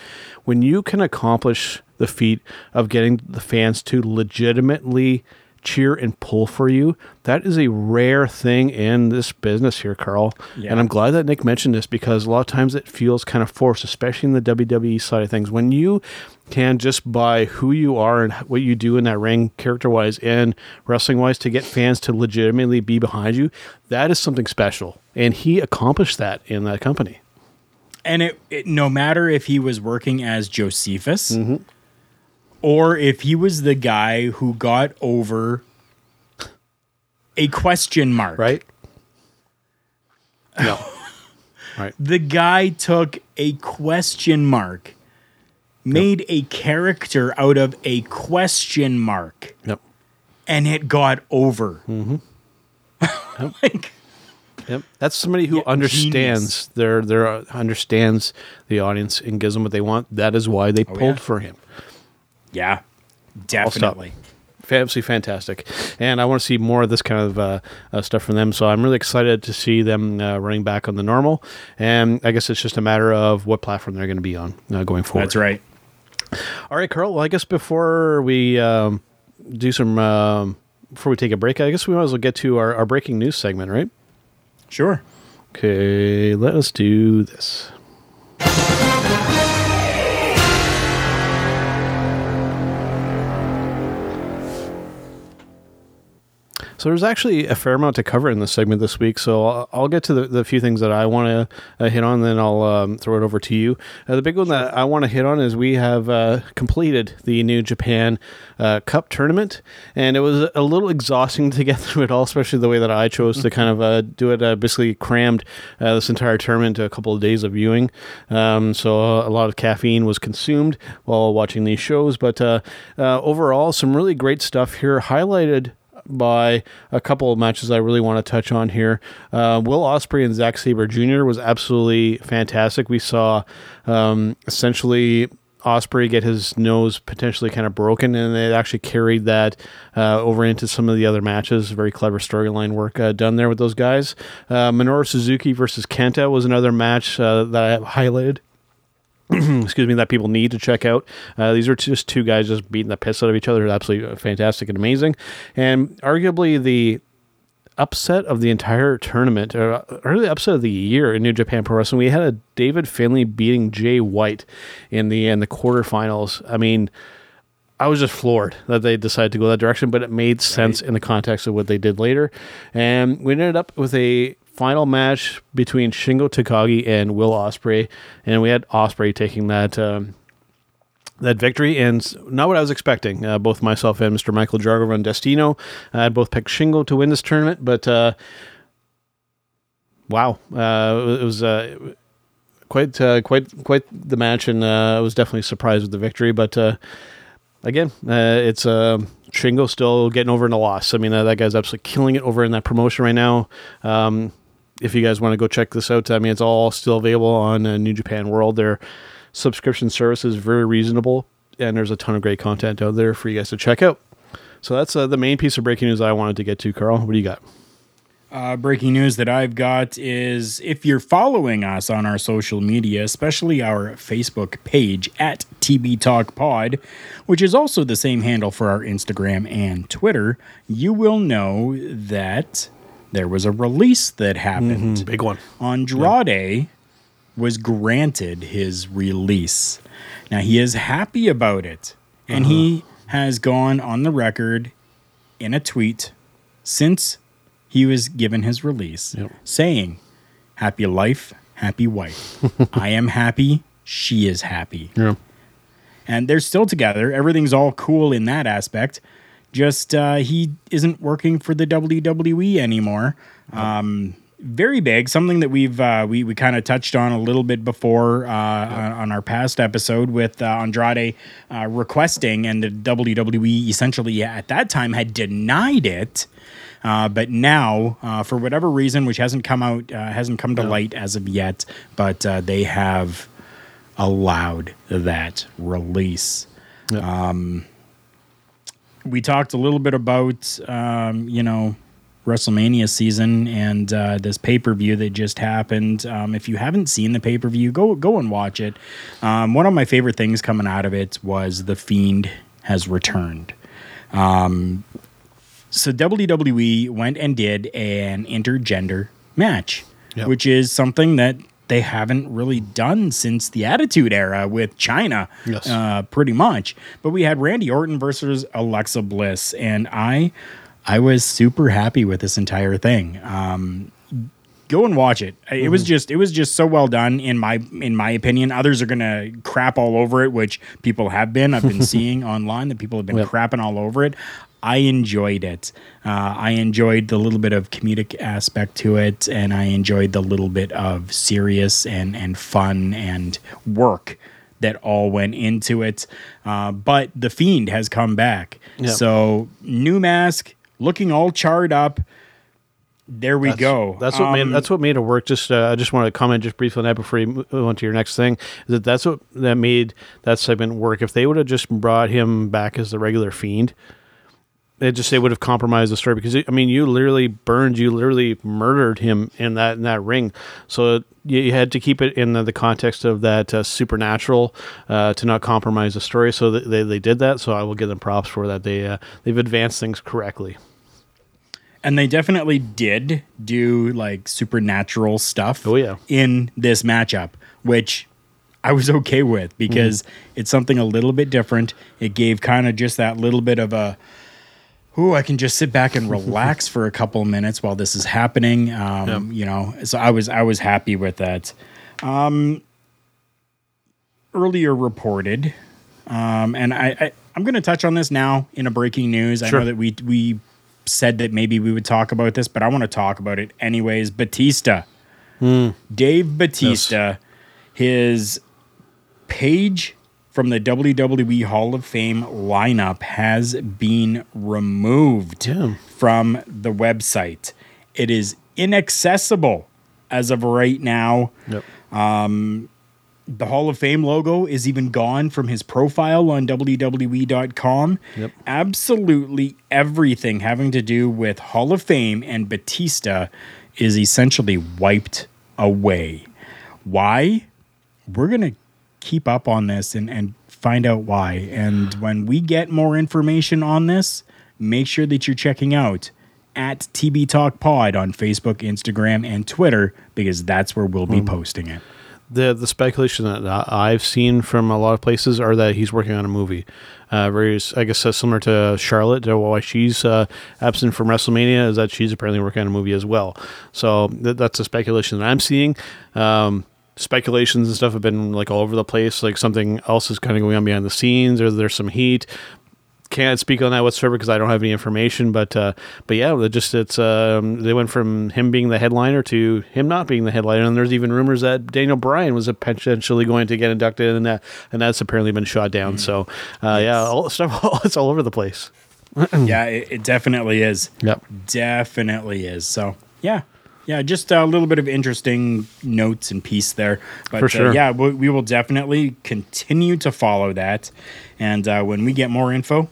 When you can accomplish the feat of getting the fans to legitimately cheer and pull for you. That is a rare thing in this business here, Karl. Yeah. And I'm glad that Nick mentioned this because a lot of times it feels kind of forced, especially in the WWE side of things. When you can just by who you are and what you do in that ring, character wise and wrestling wise, to get fans to legitimately be behind you, that is something special. And he accomplished that in that company. and it, it no matter if he was working as Josephus mm-hmm. Or if he was the guy who got over a question mark. Right? No. right. The guy took a question mark, made a character out of a question mark, Yep. and it got over. like, Yep. That's somebody who Yeah, understands their their uh, understands the audience and gives them what they want. That is why they pulled yeah. for him. Yeah, definitely. Absolutely fantastic, and I want to see more of this kind of uh, uh, stuff from them. So I'm really excited to see them uh, running back on the normal, and I guess it's just a matter of what platform they're going to be on uh, going forward. That's right. All right, Karl. Well, I guess before we um, do some um, before we take a break, I guess we might as well get to our, our breaking news segment, right? Sure. Okay, let us do this. So there's actually a fair amount to cover in this segment this week. So I'll, I'll get to the, the few things that I want to uh, hit on, then I'll um, throw it over to you. Uh, the big one that I want to hit on is we have uh, completed the New Japan uh, Cup tournament, and it was a little exhausting to get through it all, especially the way that I chose to kind of uh, do it. Uh, basically, crammed this entire tournament to a couple of days of viewing. Um, so a lot of caffeine was consumed while watching these shows, but overall, some really great stuff here. Highlighted by a couple of matches I really want to touch on here. Uh, Will Ospreay and Zack Sabre Jr. was absolutely fantastic. We saw um, essentially Ospreay get his nose potentially kind of broken, and it actually carried that uh, over into some of the other matches. Very clever storyline work uh, done there with those guys. Uh, Minoru Suzuki versus Kenta was another match uh, that I highlighted excuse me, that people need to check out. Uh, these are just two guys just beating the piss out of each other. Absolutely fantastic and amazing. And arguably the upset of the entire tournament, or really upset of the year in New Japan Pro Wrestling, we had a David Finlay beating Jay White in the in the quarterfinals. I mean, I was just floored that they decided to go that direction, but it made sense in the context of what they did later. And we ended up with a final match between Shingo Takagi and Will Ospreay, and we had Ospreay taking that um, that victory, and not what I was expecting. Uh, both myself and Mr. Michael Jargo Destino uh, had both picked Shingo to win this tournament, but uh, wow, uh, it was. Uh, Quite, uh, quite, quite the match, and I was definitely surprised with the victory. But again, it's uh, Shingo still getting over in a loss. I mean, that guy's absolutely killing it over in that promotion right now. Um, if you guys want to go check this out, I mean, it's all still available on uh, New Japan World. Their subscription service is very reasonable, and there's a ton of great content out there for you guys to check out. So that's uh, the main piece of breaking news I wanted to get to, Karl. What do you got? Uh, breaking news that I've got is if you're following us on our social media, especially our Facebook page at TB Talk Pod, which is also the same handle for our Instagram and Twitter, you will know that there was a release that happened. Mm-hmm. Big one. Andrade was granted his release. Now he is happy about it, and he uh-huh. has gone on the record in a tweet since he was given his release Yep. saying, Happy life, happy wife. I am happy, she is happy. Yeah. And they're still together. Everything's all cool in that aspect. Just uh, he isn't working for the WWE anymore. Um, very big, something that we've uh, we we kind of touched on a little bit before uh, on, on our past episode with uh, Andrade uh, requesting, and the WWE essentially at that time had denied it. Uh, but now, uh, for whatever reason, which hasn't come out, uh, hasn't come to light as of yet, but uh, they have allowed that release. Um, we talked a little bit about, um, you know, WrestleMania season and uh, this pay per view that just happened. Um, if you haven't seen the pay per view, go go and watch it. Um, one of my favorite things coming out of it was the Fiend has returned. Um, so WWE went and did an intergender match, Yep. which is something that they haven't really done since the Attitude Era with Chyna, Yes. uh, pretty much. But we had Randy Orton versus Alexa Bliss, and I, I was super happy with this entire thing. Um, go and watch it. It was just it was just so well done in my in my opinion. Others are gonna crap all over it, which people have been. I've been seeing online that people have been Yep. crapping all over it. I enjoyed it. Uh, I enjoyed the little bit of comedic aspect to it, and I enjoyed the little bit of serious and and fun and work that all went into it. Uh, but the fiend has come back, Yep. so new mask, looking all charred up. There we go. That's what made Um, that's what made it work. Just uh, I just wanted to comment just briefly on that before you move on to your next thing. Is that that's what that made that segment work. If they would have just brought him back as the regular fiend, it just they would have compromised the story because I mean you literally burned, you literally murdered him in that in that ring. So you, had to keep it in the, the context of that uh, supernatural uh, to not compromise the story. So they they did that. So I will give them props for that. They uh, they've advanced things correctly. And they definitely did do like supernatural stuff Oh, yeah. in this matchup, which I was okay with because it's something a little bit different. It gave kind of just that little bit of a Ooh, I can just sit back and relax for a couple minutes while this is happening. Um, You know, so I was I was happy with that. Um, earlier reported, um, and I, I I'm going to touch on this now in a breaking news. I know that we we said that maybe we would talk about this, but I want to talk about it anyways. Batista, Dave Batista, his page from the WWE Hall of Fame lineup has been removed Damn. from the website. It is inaccessible as of right now. Yep. Um, the Hall of Fame logo is even gone from his profile on WWE.com. Yep. Absolutely everything having to do with Hall of Fame and Batista is essentially wiped away. Why? We're going to keep up on this and, and find out why. And when we get more information on this, make sure that you're checking out at TB Talk Pod on Facebook, Instagram, and Twitter because that's where we'll be posting it. the the speculation that I've seen from a lot of places are that he's working on a movie. Uh, very, I guess, uh, similar to Charlotte, why she's uh, absent from WrestleMania is that she's apparently working on a movie as well. So th- that's a speculation that I'm seeing. Um, speculations and stuff have been like all over the place. Like something else is kind of going on behind the scenes, or there's some heat can't speak on that whatsoever because I don't have any information. But uh, but yeah, they just it's um, they went from him being the headliner to him not being the headliner, and there's even rumors that Daniel Bryan was potentially going to get inducted, and that and that's apparently been shot down. So uh, yeah, all stuff it's all over the place. yeah, it, it definitely is. Yep. Definitely is. So yeah, yeah, just a little bit of interesting notes and piece there. But For sure. uh, yeah, we, we will definitely continue to follow that, and uh, when we get more info,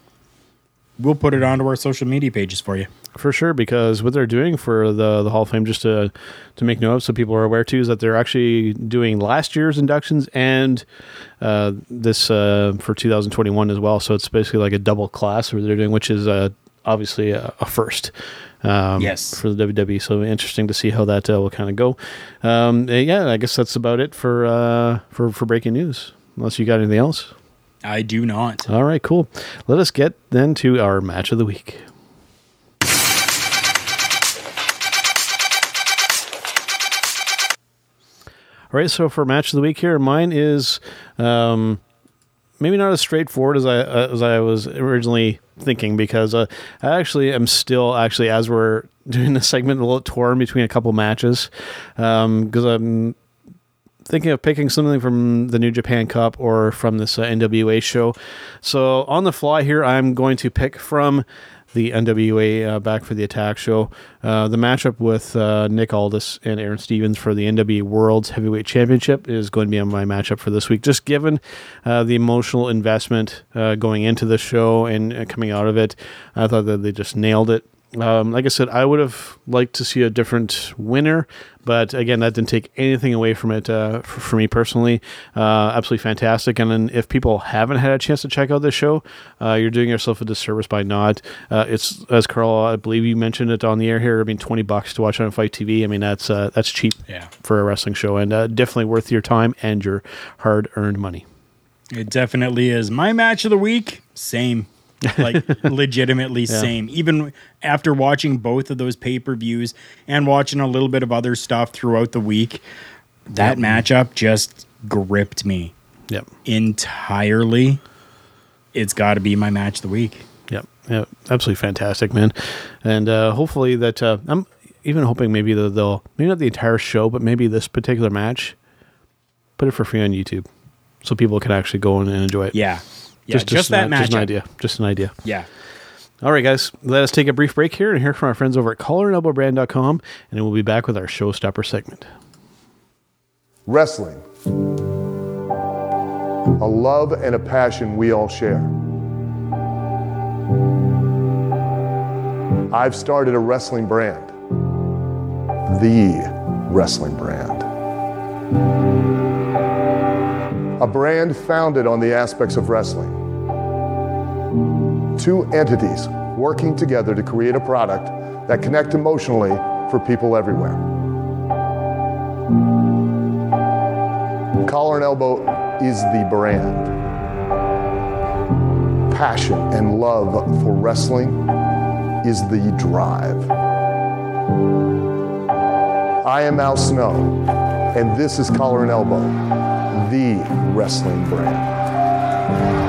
we'll put it onto our social media pages for you. For sure, because what they're doing for the the Hall of Fame, just to to make note, of, so people are aware too, is that they're actually doing last year's inductions and uh, this uh, for 2021 as well. So it's basically like a double class where they're doing, which is uh, obviously a, a first. Um, Yes. for the WWE. So interesting to see how that uh, will kind of go. Um, yeah, I guess that's about it for uh, for for breaking news. Unless you got anything else. I do not. All right, cool. Let us get then to our match of the week. All right, so for match of the week here, mine is um, maybe not as straightforward as I uh, as I was originally thinking because uh, I actually am still actually as we're doing this segment a little torn between a couple matches because I'm thinking of picking something from the New Japan Cup or from this uh, NWA show. So on the fly here, I'm going to pick from the NWA uh, Back for the Attack show uh, the matchup with uh, Nick Aldis and Aron Stevens for the NWA World's Heavyweight Championship is going to be on my matchup for this week. Just given uh, the emotional investment uh, going into the show and uh, coming out of it, I thought that they just nailed it. Um, like I said, I would have liked to see a different winner, but again, that didn't take anything away from it uh, for, for me personally. Uh, absolutely fantastic. And then if people haven't had a chance to check out this show, uh, you're doing yourself a disservice by not. Uh, it's as Karl, I believe you mentioned it on the air here. I mean, twenty bucks to watch on FITE TV. I mean, that's uh, that's cheap Yeah. for a wrestling show, and uh, definitely worth your time and your hard-earned money. It definitely is. My match of the week, same. Like legitimately same. Even after watching both of those pay-per-views and watching a little bit of other stuff throughout the week, that matchup just gripped me Yep. entirely. It's got to be my match of the week. Yep. Yep. Absolutely fantastic, man. And uh, hopefully that uh, I'm even hoping maybe that they'll maybe not the entire show, but maybe this particular match, put it for free on YouTube, so people can actually go in and enjoy it. Yeah. Yeah, just, that an, match. Just an idea. Just an idea. Yeah. All right, guys. Let us take a brief break here and hear from our friends over at collarandelbowbrand.com, and then we'll be back with our showstopper segment. Wrestling. A love and a passion we all share. I've started a wrestling brand. The wrestling brand. A brand founded on the aspects of wrestling. Two entities working together to create a product that connect emotionally for people everywhere. Collar and Elbow is the brand. Passion and love for wrestling is the drive. I am Al Snow, and this is Collar and Elbow, the wrestling brand.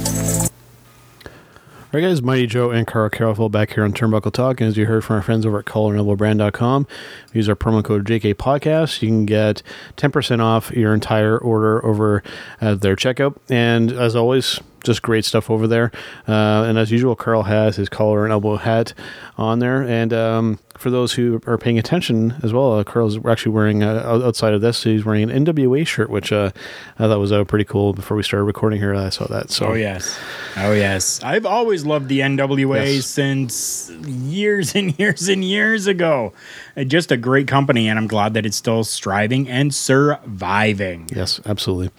All right, guys, Mighty Joe and Karl Carroll back here on Turnbuckle Talk. And as you heard from our friends over at collarandelbowbrand.com, use our promo code JK Podcast. You can get 10% off your entire order over at their checkout. And as always, just great stuff over there. Uh, and as usual, Karl has his collar and elbow hat on there. And um, for those who are paying attention as well, uh, Karl's actually wearing, uh, outside of this, he's wearing an NWA shirt, which uh, I thought was uh, pretty cool before we started recording here. I saw that. So Oh yes. Oh yes. I've always loved the NWA Yes. since years and years and years ago. Uh, Just a great company, and I'm glad that it's still striving and surviving. Yes, absolutely.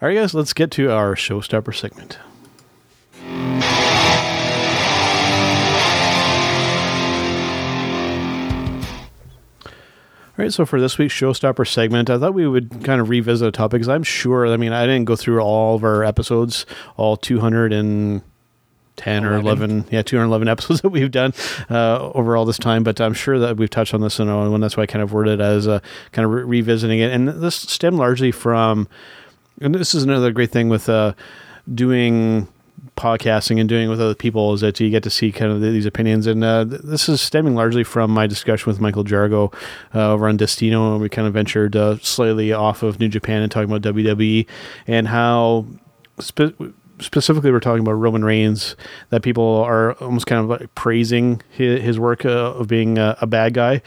All right, guys, let's get to our showstopper segment. All right, so for this week's showstopper segment, I thought we would kind of revisit a topic because I'm sure, I mean, I didn't go through all of our episodes, all 210 or 11, yeah, 211 episodes that we've done uh, over all this time, but I'm sure that we've touched on this in one. That's why I kind of worded it as uh, kind of re- revisiting it. And this stemmed largely from, and this is another great thing with uh, doing podcasting and doing with other people is that you get to see kind of these opinions. And uh, th- this is stemming largely from my discussion with Michael Jargo uh, over on Destino. And we kind of ventured uh, slightly off of New Japan and talking about WWE and how spe- specifically we're talking about Roman Reigns that people are almost kind of like praising his, his work uh, of being a, a bad guy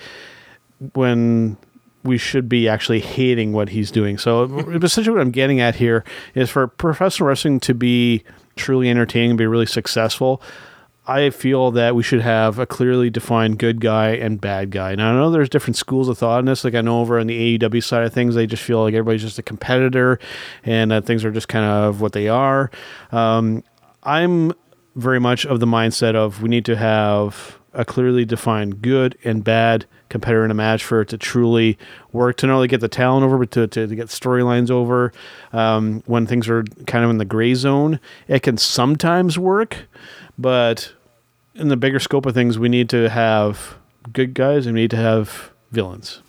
when we should be actually hating what he's doing. So essentially what I'm getting at here is for professional wrestling to be truly entertaining and be really successful, I feel that we should have a clearly defined good guy and bad guy. Now I know there's different schools of thought in this. Like I know over on the AEW side of things, they just feel like everybody's just a competitor and things are just kind of what they are. Um, I'm very much of the mindset of we need to have a clearly defined good and bad competitor in a match for it to truly work to not only get the talent over but to, to, to get storylines over um, when things are kind of in the gray zone it can sometimes work but in the bigger scope of things we need to have good guys and we need to have villains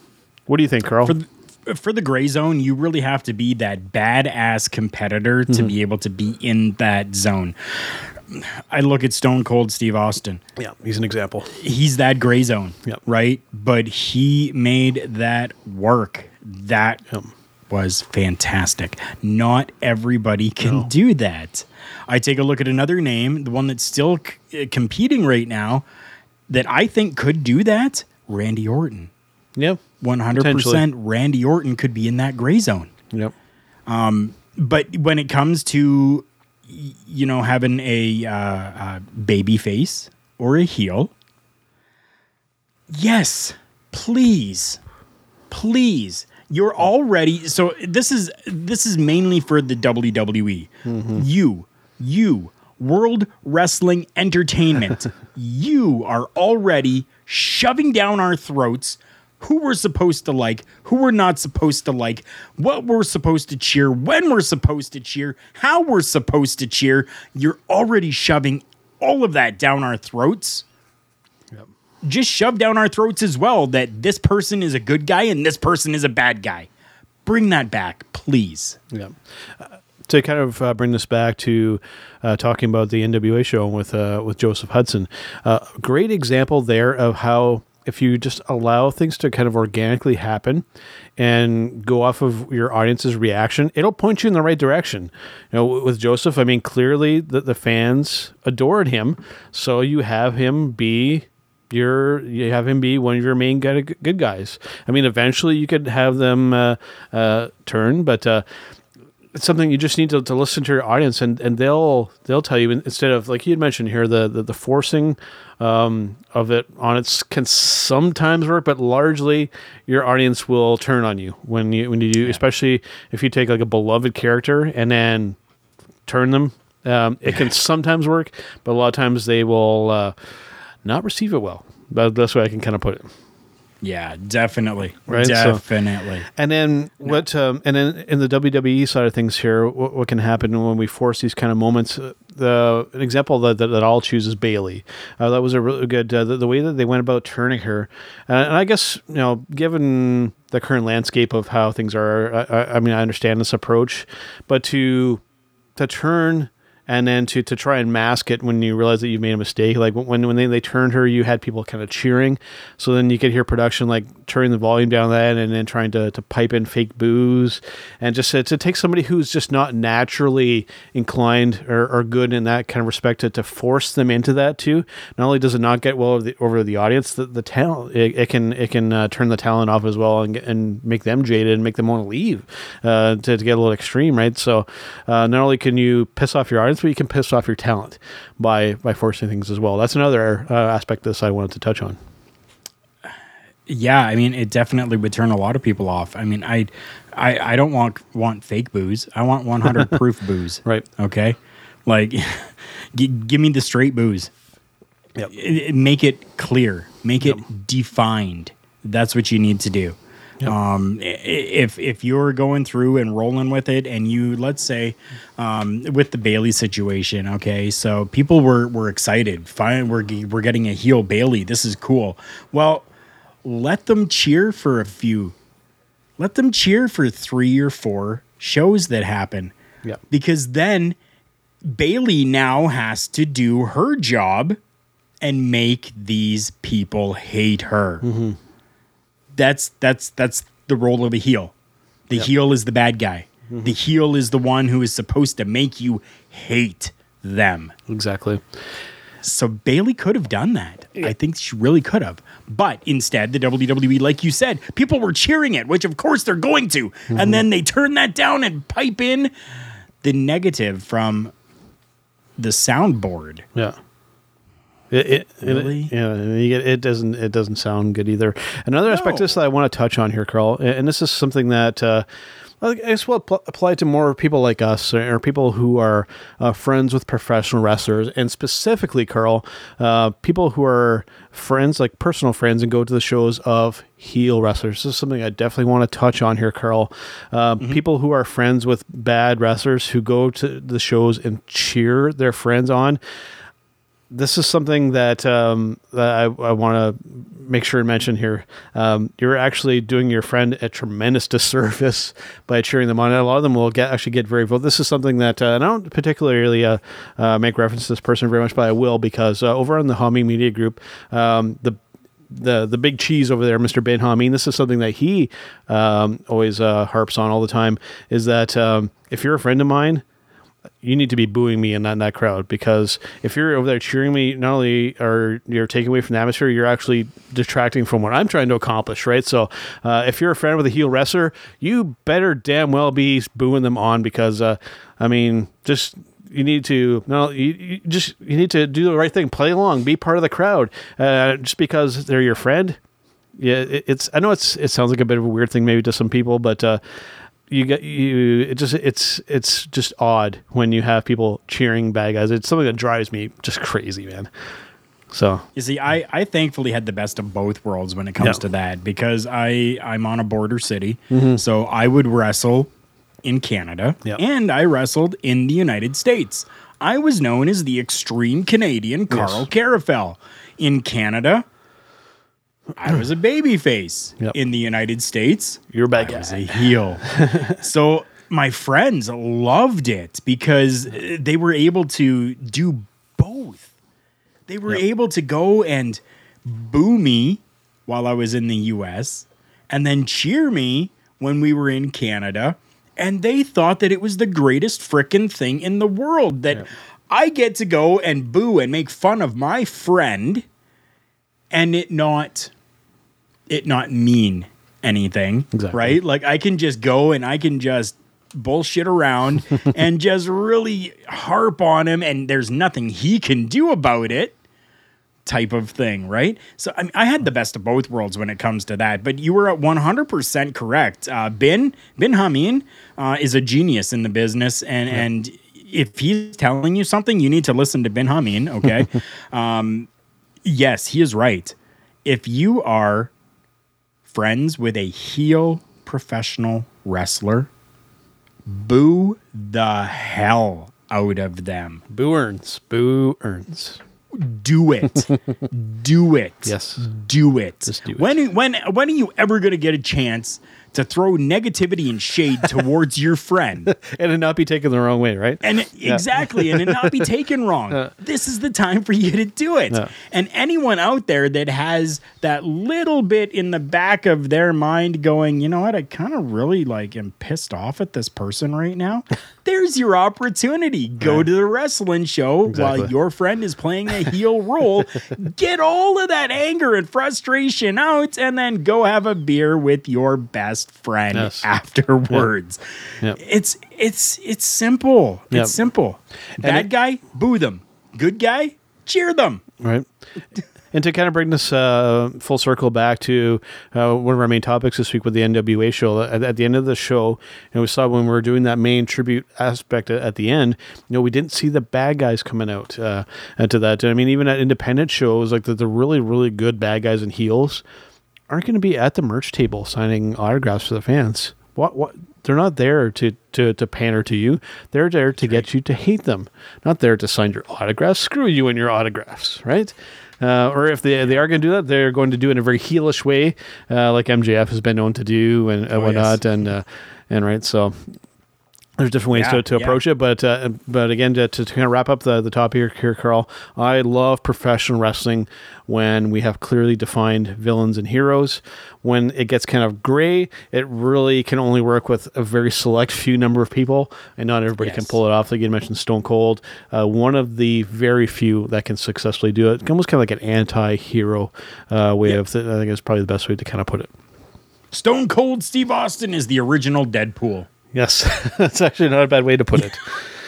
what do you think karl For th- for the gray zone, you really have to be that badass competitor to Mm-hmm. be able to be in that zone. I look at Stone Cold Steve Austin. Yeah, he's an example. He's that gray zone, Yep. right? But he made that work. That Yep. was fantastic. Not everybody can do that. I take a look at another name, the one that's still c- uh, competing right now, that I think could do that. Randy Orton. Yeah. 100% Randy Orton could be in that gray zone. Yep. But when it comes to, you know, having a uh, uh, baby face or a heel, yes, please, please. You're already so this is this is mainly for the WWE. You, you, World Wrestling Entertainment, you are already shoving down our throats who we're supposed to like, who we're not supposed to like, what we're supposed to cheer, when we're supposed to cheer, how we're supposed to cheer. You're already shoving all of that down our throats. Just shove down our throats as well that this person is a good guy and this person is a bad guy. Bring that back, please. Yeah. Uh, to kind of uh, bring this back to uh, talking about the NWA show with uh, with Joseph Hudson, uh, great example there of how if you just allow things to kind of organically happen and go off of your audience's reaction, it'll point you in the right direction. You know, with Joseph, I mean, clearly the, the fans adored him, so you have him be your you have him be one of your main good, guys. I mean, eventually you could have them uh, uh, turn, but uh, it's something you just need to, to listen to your audience, and, and they'll they'll tell you instead of like you had mentioned here the the, the forcing um, of it on it can sometimes work, but largely your audience will turn on you when you when you do, especially if you take like a beloved character and then turn them. Um, it can sometimes work, but a lot of times they will uh, not receive it well. But that's the way I can kind of put it. Yeah, definitely. Right, so- Definitely. And then what? Um, and then in the WWE side of things here, what, what can happen when we force these kind of moments? Uh, the an example that, that, that I'll choose is Bayley. Uh, that was a really good uh, the, the way that they went about turning her, uh, and I guess you know, given the current landscape of how things are, I, I, I mean, I understand this approach, but to to turn and then to, to try and mask it when you realize that you've made a mistake. Like when when they, they turned her, you had people kind of cheering. So then you could hear production like turning the volume down that and then trying to, to pipe in fake boos and just to, to take somebody who's just not naturally inclined or, or good in that kind of respect to, to force them into that too. Not only does it not get well over the, over the audience, the, the talent it, it can it can uh, turn the talent off as well and and make them jaded and make them want to leave uh, to, to get a little extreme, right? So uh, not only can you piss off your audience, but you can piss off your talent by by forcing things as well. That's another uh, aspect of this I wanted to touch on. Yeah, I mean, it definitely would turn a lot of people off. I mean, I, I, I don't want want fake booze. I want 100 proof booze. Right. Okay. Like, g- give me the straight booze. Yep. Make it clear. Make it defined. That's what you need to do. Um, if if you're going through and rolling with it, and you let's say, um, with the Bayley situation, okay, so people were were excited. Fine, we're we're getting a heel Bayley. This is cool. Well, let them cheer for a few. Let them cheer for three or four shows that happen. Yep. Because then Bayley now has to do her job and make these people hate her. That's that's that's the role of a heel. The heel is the bad guy. Mm-hmm. The heel is the one who is supposed to make you hate them. Exactly. So Bayley could have done that. I think she really could have. But instead, the WWE, like you said, people were cheering it, which of course they're going to. And mm-hmm. then they turn that down and pipe in the negative from the soundboard. Yeah. It, it, Really? it, yeah, you get, it doesn't it doesn't sound good either. Another aspect of this that I want to touch on here, Karl, and this is something that uh, I guess will pl- apply to more people like us or people who are uh, friends with professional wrestlers, and specifically, Karl, uh, people who are friends, like personal friends, and go to the shows of heel wrestlers. This is something I definitely want to touch on here, Karl. Uh, People who are friends with bad wrestlers who go to the shows and cheer their friends on this is something that um, that I, I want to make sure and mention here. Um, you're actually doing your friend a tremendous disservice by cheering them on. And a lot of them will get actually get very vocal. This is something that uh, and I don't particularly uh, uh, make reference to this person very much, but I will because uh, over on the Humming Media Group, um, the the the big cheese over there, Mr. Ben Hameen. This is something that he um, always uh, harps on all the time. Is that um, if you're a friend of mine, you need to be booing me in that crowd because if you're over there cheering me, not only are you're taking away from the atmosphere, you're actually detracting from what I'm trying to accomplish, right? So uh, if you're a friend with a heel wrestler, you better damn well be booing them on because uh, I mean, just you need to no you, you, just you need to do the right thing. Play along. Be part of the crowd. Uh, just because they're your friend yeah it, it's i know it's it sounds like a bit of a weird thing maybe to some people but uh, you get you it just it's it's just odd when you have people cheering bad guys it's something that drives me just crazy man so You see, I, I thankfully had the best of both worlds when it comes Yeah. to that because I I'm on a border city, Mm-hmm. so I would wrestle in Canada Yeah. and I wrestled in the United States. I was known as the extreme Canadian Karl Karufel. In Canada, I was a baby face. Yep. In the United States, you're bad I was a heel. so my friends loved it because uh, they were able to do both. They were able to go and boo me while I was in the US and then cheer me when we were in Canada. And they thought that it was the greatest frickin' thing in the world that I get to go and boo and make fun of my friend and it not it not mean anything, Exactly. right? Like I can just go and I can just bullshit around and just really harp on him and there's nothing he can do about it type of thing, right? So I, mean, I had the best of both worlds when it comes to that. But you were at 100% correct. Uh, bin Bin Hameen uh, is a genius in the business, and and if he's telling you something, you need to listen to Bin Hameen. Okay, um, yes, he is right. If you are friends with a heel professional wrestler, boo the hell out of them. boo earns boo earns Do it. do it. Yes. Do it. Just do it. When when when are you ever going to get a chance to throw negativity and shade towards your friend? and it not be taken the wrong way right And it- exactly, and it not be taken wrong. this is the time for you to do it. Yeah. And anyone out there that has that little bit in the back of their mind going, you know what, I kind of really like am pissed off at this person right now. There's your opportunity. Go to the wrestling show Exactly. while your friend is playing a heel role. Get all of that anger and frustration out, and then go have a beer with your best friend Yes. afterwards. Yep. It's it's it's simple. Yep. It's simple. Bad it- guy, boo them. Good guy, cheer them. right? And to kind of bring this uh, full circle back to uh, one of our main topics this week with the NWA show, at, at the end of the show, and we saw when we were doing that main tribute aspect at, at the end, you know, we didn't see the bad guys coming out uh, to that. I mean, even at independent shows, like the, the really, really good bad guys and heels aren't going to be at the merch table signing autographs for the fans. What? What? They're not there to, to, to pander to you. They're there to get you to hate them, not there to sign your autographs. Screw you and your autographs, right? Uh, or if they, they are going to do that, they're going to do it in a very heelish way, uh, like MJF has been known to do and, and whatnot. And uh, and right, so there's different ways Yeah, to, to yeah. approach it, but uh, but again, to, to kind of wrap up the, the top here, here, Karl, I love professional wrestling when we have clearly defined villains and heroes. When it gets kind of gray, it really can only work with a very select few number of people, and not everybody can pull it off. Like you mentioned, Stone Cold, uh, one of the very few that can successfully do it. Almost kind of like an anti-hero uh, way of. Th- I think it's probably the best way to kind of put it. Stone Cold Steve Austin is the original Deadpool. Yes, that's actually not a bad way to put it.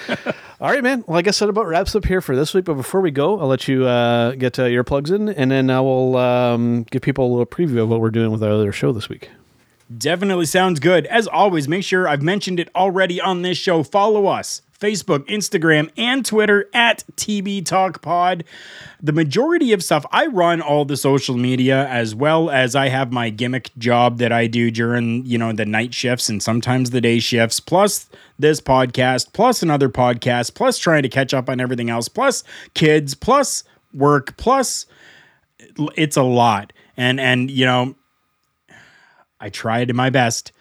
All right, man. Well, I guess that about wraps up here for this week. But before we go, I'll let you uh, get uh, your plugs in, and then I will um, give people a little preview of what we're doing with our other show this week. Definitely sounds good. As always, make sure I've mentioned it already on this show. Follow us. Facebook, Instagram, and Twitter at TB Talk Pod. The majority of stuff, I run all the social media as well as I have my gimmick job that I do during, you know, the night shifts and sometimes the day shifts, plus this podcast, plus another podcast, plus trying to catch up on everything else, plus kids, plus work, plus it's a lot. And and you know, I tried my best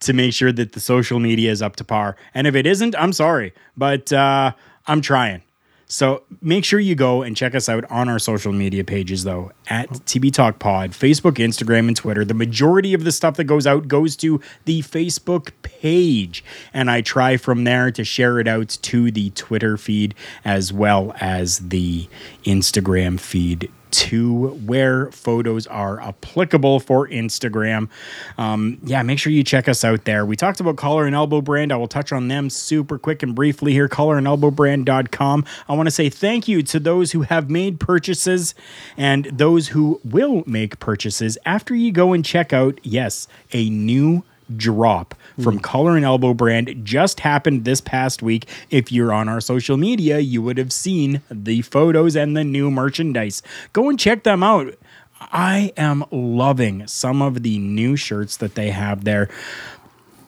to make sure that the social media is up to par. And if it isn't, I'm sorry, but uh, I'm trying. So make sure you go and check us out on our social media pages, though, at TB Talk Pod, Facebook, Instagram, and Twitter. The majority of the stuff that goes out goes to the Facebook page. And I try from there to share it out to the Twitter feed as well as the Instagram feed to where photos are applicable for Instagram. Um, yeah, make sure you check us out there. We talked about Collar and Elbow Brand. I will touch on them super quick and briefly here. Collarandelbowbrand.com. I want to say thank you to those who have made purchases and those who will make purchases after you go and check out, yes, a new drop from hmm. Collar and Elbow brand just happened this past week. If you're on our social media, you would have seen the photos and the new merchandise. Go and check them out. I am loving some of the new shirts that they have there.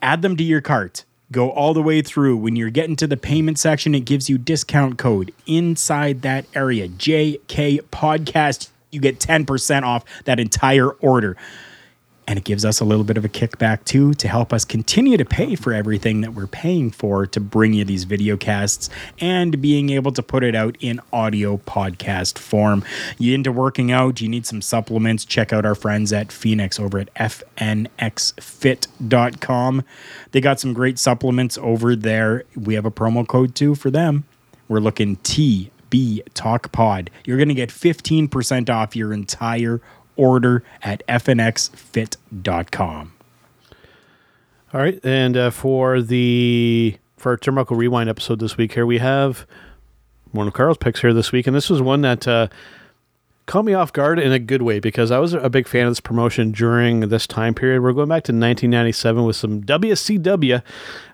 Add them to your cart. Go all the way through. When you're getting to the payment section, it gives you discount code inside that area. JK Podcast. You get 10% off that entire order and it gives us a little bit of a kickback too to help us continue to pay for everything that we're paying for to bring you these video casts and being able to put it out in audio podcast form. You into working out, you need some supplements, check out our friends at Fenix over at fnxfit.com. They got some great supplements over there. We have a promo code too for them. We're looking T B Talk Pod. You're going to get 15% off your entire order at fnxfit.com. All right, and uh, for the for our Turnbuckle Rewind episode this week here, we have one of Karl's picks here this week, and this was one that uh, caught me off guard in a good way because I was a big fan of this promotion during this time period. We're going back to 1997 with some WCW.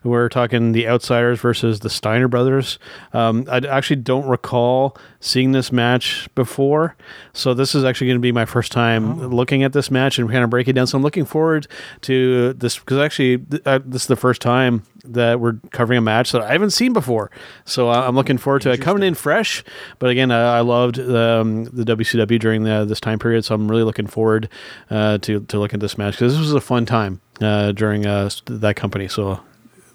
We're talking the Outsiders versus the Steiner Brothers. Um, I actually don't recall seeing this match before, so this is actually going to be my first time Oh. looking at this match and kind of breaking down. So I'm looking forward to this because actually th- uh, this is the first time that we're covering a match that I haven't seen before. So uh, I'm looking forward to it coming in fresh. But again, uh, I loved um, the WCW during the, this time period, so I'm really looking forward uh, to to looking at this match because this was a fun time uh, during uh, that company. So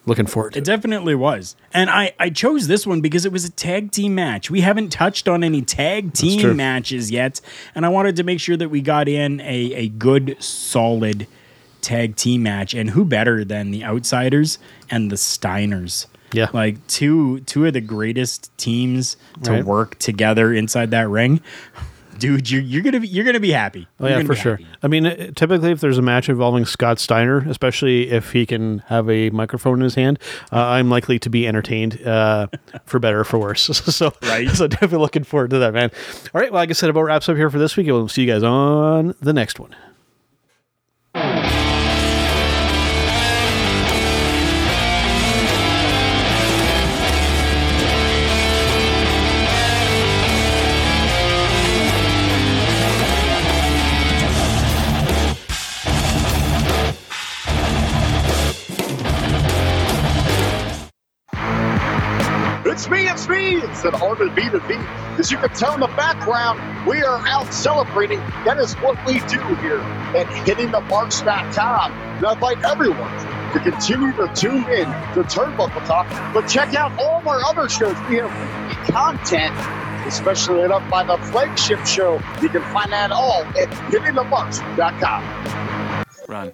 looking forward to It it. definitely was. And I, I chose this one because it was a tag team match. We haven't touched on any tag team matches yet. And I wanted to make sure that we got in a, a good, solid tag team match. And who better than the Outsiders and the Steiners? Yeah. Like two two of the greatest teams to Right. work together inside that ring. Dude, you're, you're gonna be you're gonna be happy. Oh yeah, for sure. happy. I mean, uh, typically if there's a match involving Scott Steiner, especially if he can have a microphone in his hand, uh, I'm likely to be entertained, uh, for better or for worse. so, Right. So definitely looking forward to that, man. All right. Well, like I said, about wraps up here for this week. We'll see you guys on the next one. It's an B to V. As you can tell in the background, we are out celebrating. That is what we do here at hittingthemarks.com. And I invite everyone to continue to tune in to Turnbuckle Talk, but check out all of our other shows. We have content, especially lit up by the flagship show. You can find that all at hittingthemarks.com. Run.